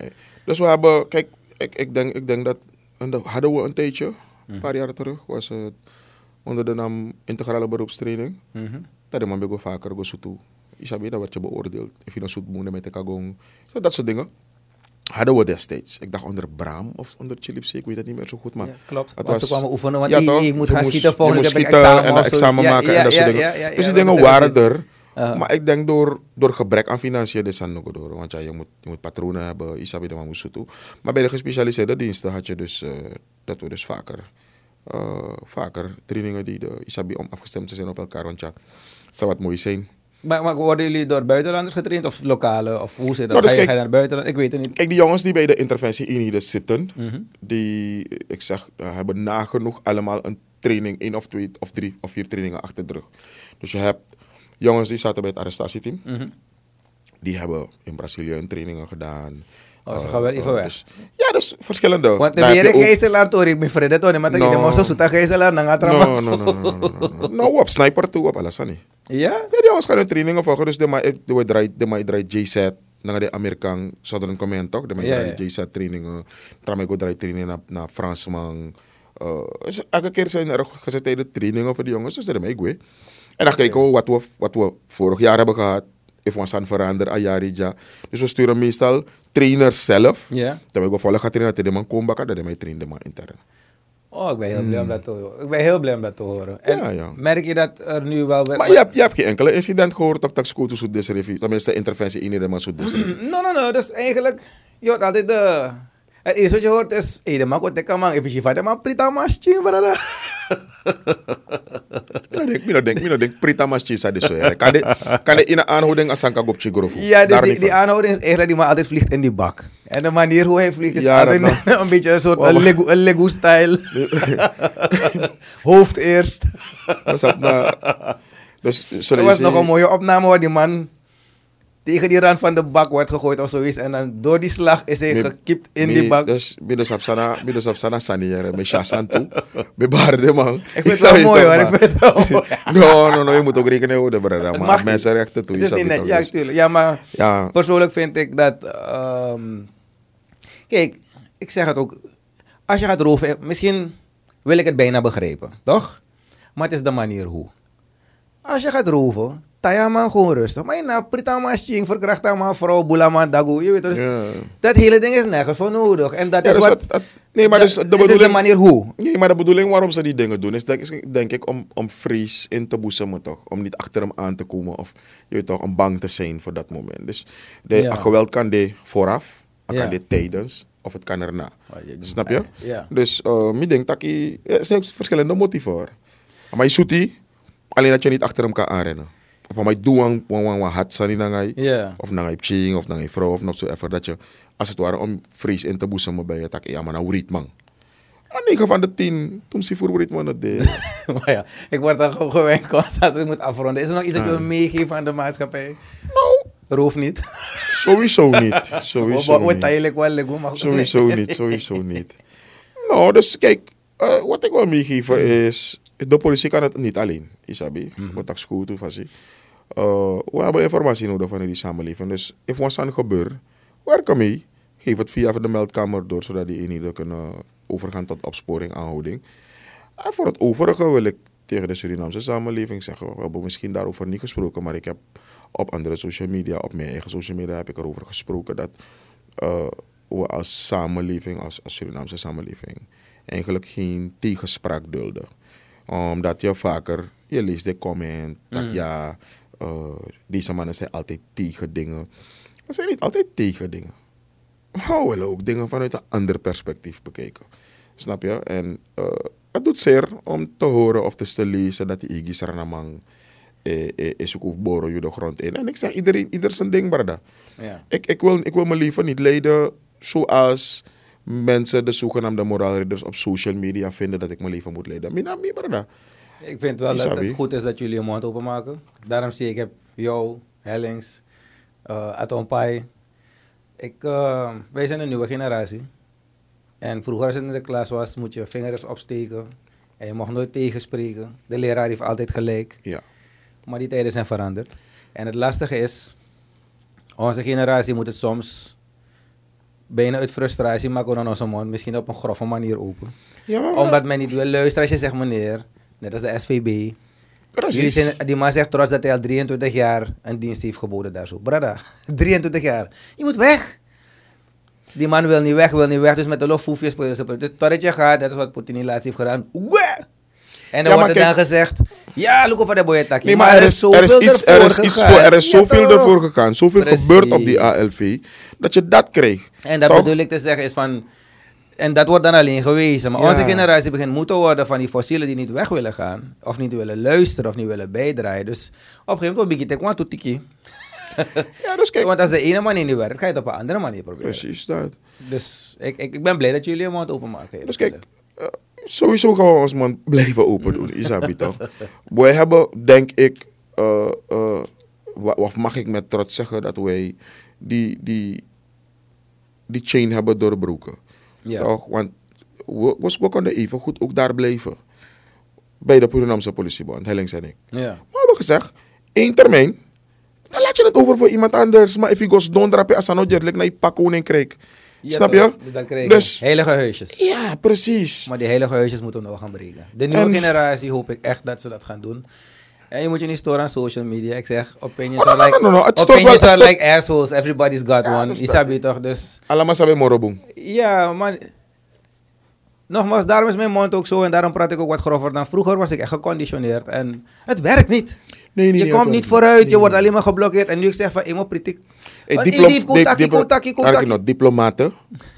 dus we hebben, kijk, ik, ik, denk, ik denk dat, dat hadden we een tijdje, een paar jaar terug, was het onder de naam integrale beroepstraining. Mhm. Dat man bego vaker go soetu. Isabi, dan werd je beoordeeld. If je dan zoet met de kagong. Dat soort dingen. Hadden we destijds. Ik dacht onder Bram of onder Chilipse, ik weet het niet meer zo goed. Maar Ja, klopt. het Want ze kwamen oefenen, want je- moet Je gaan moest- schieten, volgende keer examen en examen maken ja, en dat soort dingen. dus die dingen waren er. Maar ik denk door, door gebrek aan financiën, dit zijn nog door. Want ja, je moet, je moet patronen hebben, isabi de man moest toe. Maar bij de gespecialiseerde diensten had je dus, eh, dat we dus vaker, eh, vaker trainingen die de isabi om afgestemd te zijn op elkaar. Want ja, het zou wat mooi zijn. Maar, maar worden jullie door buitenlanders getraind of lokale? Of hoe zit dat? Nou, dus ga, je, kijk- ga je naar buitenland? Ik weet het niet. Kijk, die jongens die bij de interventie-eenheden zitten, Mhm. die, ik zeg, eh, hebben nagenoeg allemaal een training, één of twee of drie of vier trainingen achter de rug. Dus je hebt jongens die zaten bij het arrestatieteam, Mhm. die hebben in Brazilië hun trainingen gedaan. Oh, ze Eh, gaan wel eh, even weg. dus- ja, dus verschillende. Want de weer ook- gijzelaar, Tori, mijn vrienden, Tony, maar No. ik denk, zo zoeta gijzelaar, gaat er No, no, no, no, no, no, no, no. Nou, op sniper toe, op alles, niet. Ja? Ja, die jongens gaan hun trainingen volgen. Dus de mij de draait, de mij draait JZ. Dan de Amerikaan Southern Command toch? De mij draait. JZ trainingen. Dan mij draait trainingen naar, naar Fransman. Dus elke keer zijn er gezette trainingen voor die jongens. Dus is mij goed. En dan kijken we wat we, wat we vorig jaar hebben gehad. If we zijn veranderd, Ayarija. Dus we sturen meestal trainers zelf. Ja. Dan we volgen gaan trainen dat de man komen bakken. Dat mij trainen de man intern. Oh, ik ben heel blij om dat te horen. Ik ben heel blij om dat te horen. En Hmm. Ja, ja. merk je dat er nu wel... Maar je hebt, je hebt geen enkele incident gehoord scooter zo disrevie. Tenminste, interventie in de man zo disrevie. No, no, no. Dus eigenlijk, je hoort altijd de... Het eerste wat je hoort is, hé, de man komt man, even je maar prita masje, brada. Mina denk, mina denk, denk, prita mas chisa de so ya. Kan de, kan de in een aanhouding als Sanka Gopchi Grofu. Ja, dus die, die van. aanhouding is eigenlijk die man altijd vliegt in die bak. En de manier hoe hij vliegt is Ja, dat altijd een beetje een soort Wow. een Lego, een Lego-style. Hoofd eerst. Dus, dat, dus was je nog een mooie opname waar die man tegen die rand van de bak wordt gegooid of zoiets. En dan door die slag is hij gekipt in die bak. Dus binnen Sapsana, binnen Sapsana Saniere, met Shassan toe. Met man. ik vind het wel mooi hoor. Ik vind het wel mooi. No, no, no, je moet ook rekening houden, Maar mensenrechten toe, je snapt het ja, dus- tuurlijk. Ja, maar Ja, persoonlijk vind ik dat. ehm, kijk, ik zeg het ook. Als je gaat roven, misschien wil ik het bijna begrijpen, toch? Maar het is de manier hoe. Als je gaat roven, taya man gewoon rustig. Maar je nou, prita man ching, verkracht aan vrouw, boela man dagoe. Je weet toch? dus ja. Dat hele ding is nergens voor nodig. En dat Ja, is dus wat... nee, maar dat- dus de is de bedoeling... manier hoe. Nee, maar de bedoeling waarom ze die dingen doen is denk, is denk ik om, om Fries in te boezemen toch. Om niet achter hem aan te komen of je weet toch, om bang te zijn voor dat moment. Dus de, Ja. geweld kan de vooraf, Ja. kan de tijdens of het kan erna. Snap je? Ja. Dus uh, ik denk dat je, er zijn verschillende motieven hoor. Maar je zoet die, alleen dat je niet achter hem kan aanrennen. Of maar je doet een wan wan wan hat sani nangai. Ja. Of nangai ching of nangai vrouw of nog zo even dat je als het ware om Fries in te boezemen bij je tak ja maar nou riet man. Maar 9 van de 10, toen zie voor riet man dat deed. maar ja, ik word dan gewoon gewend constant. Ik moet afronden. Is er nog iets dat je Ah. wil meegeven aan de maatschappij? Nou, Roof niet. sowieso niet. Sowieso niet. Sowieso niet, sowieso niet. Nou, dus kijk, eh, wat ik wil meegeven is, de politie kan het niet alleen, Isabi. Wat ik school toe was. Uh, we hebben informatie nodig van die samenleving. Dus if wat aan gebeurt, werk mee. Geef het via de meldkamer door, zodat die eenheden kunnen overgaan tot opsporing, aanhouding. En voor het overige wil ik tegen de Surinaamse samenleving zeggen, we hebben misschien daarover niet gesproken, maar ik heb op andere social media, op mijn eigen social media, heb ik erover gesproken dat eh, we als samenleving, als, als Surinaamse samenleving, eigenlijk geen tegenspraak dulden. Omdat je vaker, je leest de comment, dat Mm. ja, eh, deze mannen zijn altijd tegen dingen. We zijn niet altijd tegen dingen. We willen ook dingen vanuit een ander perspectief bekijken. Snap je? En eh, het doet zeer om te horen of te lezen dat die Iggy Saranamang eh, eh, is ook boro je de grond in. En ik zeg iedereen, ieder zijn ding, brada. Ja. Ik, ik, wil, ik wil mijn leven niet leiden zoals mensen, de zogenaamde moraalridders op social media vinden dat ik mijn leven moet leiden. Mina, mi, brada. Ik vind wel dat het goed is dat jullie je mond openmaken. Daarom zie ik, heb jou, Hellings, eh Atom Pai. Ik, eh, wij zijn een nieuwe generatie. En vroeger als het in de klas was, moet je vingers opsteken. En je mocht nooit tegenspreken. De leraar heeft altijd gelijk. Ja. Maar die tijden zijn veranderd. En het lastige is, onze generatie moet het soms bijna uit frustratie maken dan onze mond. Misschien op een grove manier open. Ja, maar, Omdat men niet wil luisteren als je zegt meneer, net als de SVB. Jullie precies. zijn, die man zegt trots dat hij al 23 jaar een dienst heeft geboden daar zo. Brada, 23 jaar. Je moet weg. Die man wil niet weg, wil niet weg. Dus met de loffoefjes spelen ze. Totdat je gaat, dat is wat Poetin laatst heeft gedaan. Oeh! En dan Ja, wordt er dan gezegd, ja, look over de boyetaki. Nee, maar er is, er is iets, er is iets voor, er is zoveel ervoor gegaan, zoveel gebeurd op die Precies. ALV, dat je dat kreeg. En dat Toch? bedoel ik te zeggen is van... En dat wordt dan alleen gewezen. Maar Ja. onze generatie begint moe te worden van die fossielen die niet weg willen gaan. Of niet willen luisteren of niet willen bijdragen. Dus op een gegeven moment begint ik want to tiki. Ja, dus kijk, Want als de ene manier niet werkt, ga je het op een andere manier proberen. precies dat. Dus ik, ik, ik ben blij dat jullie je mond openmaken. eerlijk Dus kijk, gezegd. Sowieso gaan we ons man blijven open doen, Isabi toch? Wij hebben, denk ik, wa- of mag ik met trots zeggen dat wij die, die, die chain hebben doorbroken. Ja. Toch? Want we, we, we konden even goed ook daar blijven. Bij de Surinamse politiebond, Hellings en ik. Ja. Maar we hebben gezegd, één termijn, dan laat je het over voor iemand anders. Maar if je goes donderdag als aan jerlijk naar je pak koninkrijk. Ja, Snap je? Dan krijg je Dus- heilige huisjes. Ja, precies. Maar die heilige huisjes moeten we nog gaan breken. De nieuwe En- generatie hoop ik echt dat ze dat gaan doen. En je moet je niet storen aan social media. Ik zeg, opinions Oh, are like, no, no, opinions are like assholes. Everybody's got Ja, one. Isabi toch? Dus Allemaal sabi moroboom. ja, maar nogmaals, daarom is mijn mond ook zo en daarom praat ik ook wat grover dan vroeger. Was ik echt geconditioneerd en het werkt niet. Nee, nee, je nee, komt niet vooruit, je wordt alleen maar geblokkeerd. En nu ik zeg van, ik moet pritik. Hey, Wat diplo- Edief, contactie, diplo- contactie, Kijk contactie. nou, diplomaten,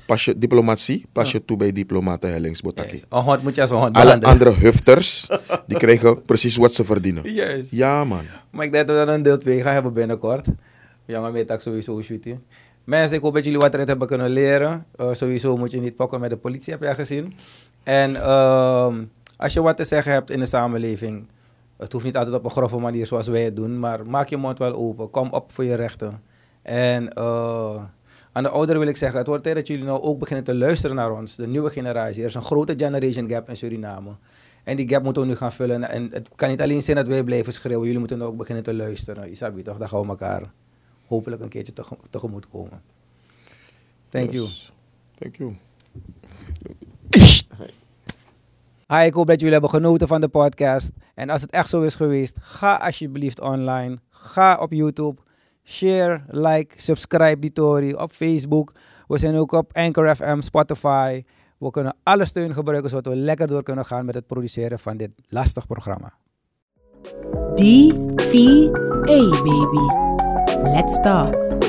pas je, diplomatie, pas je toe bij diplomaten Hellings Botaki. Yes. Een hond moet je als een hond Alle behandelen. andere hufters, die krijgen precies wat ze verdienen. Juist. Ja, man. Maar ik denk dat we dan een deel 2 gaan hebben binnenkort. Ja, maar met sowieso sweetie. Mensen, ik hoop dat jullie wat eruit hebben kunnen leren. Eh, sowieso moet je niet pakken met de politie, heb je gezien. En ehm, als je wat te zeggen hebt in de samenleving, het hoeft niet altijd op een grove manier zoals wij het doen, maar maak je mond wel open. Kom op voor je rechten. En eh, aan de ouderen wil ik zeggen, het wordt tijd dat jullie nou ook beginnen te luisteren naar ons, de nieuwe generatie. Er is een grote generation gap in Suriname. En die gap moeten we nu gaan vullen. En het kan niet alleen zijn dat wij blijven schreeuwen, jullie moeten ook beginnen te luisteren. Isabi, toch? Dan gaan we elkaar hopelijk een keertje tegemoet komen. Thank you. Thank you. Hi, ik hoop dat jullie hebben genoten van de podcast. En als het echt zo is geweest, ga alsjeblieft online. Ga op YouTube. Share, like, subscribe die Tory op Facebook. We zijn ook op Anchor FM, Spotify. We kunnen alle steun gebruiken zodat we lekker door kunnen gaan met het produceren van dit lastig programma. D-V-A, baby. Let's talk.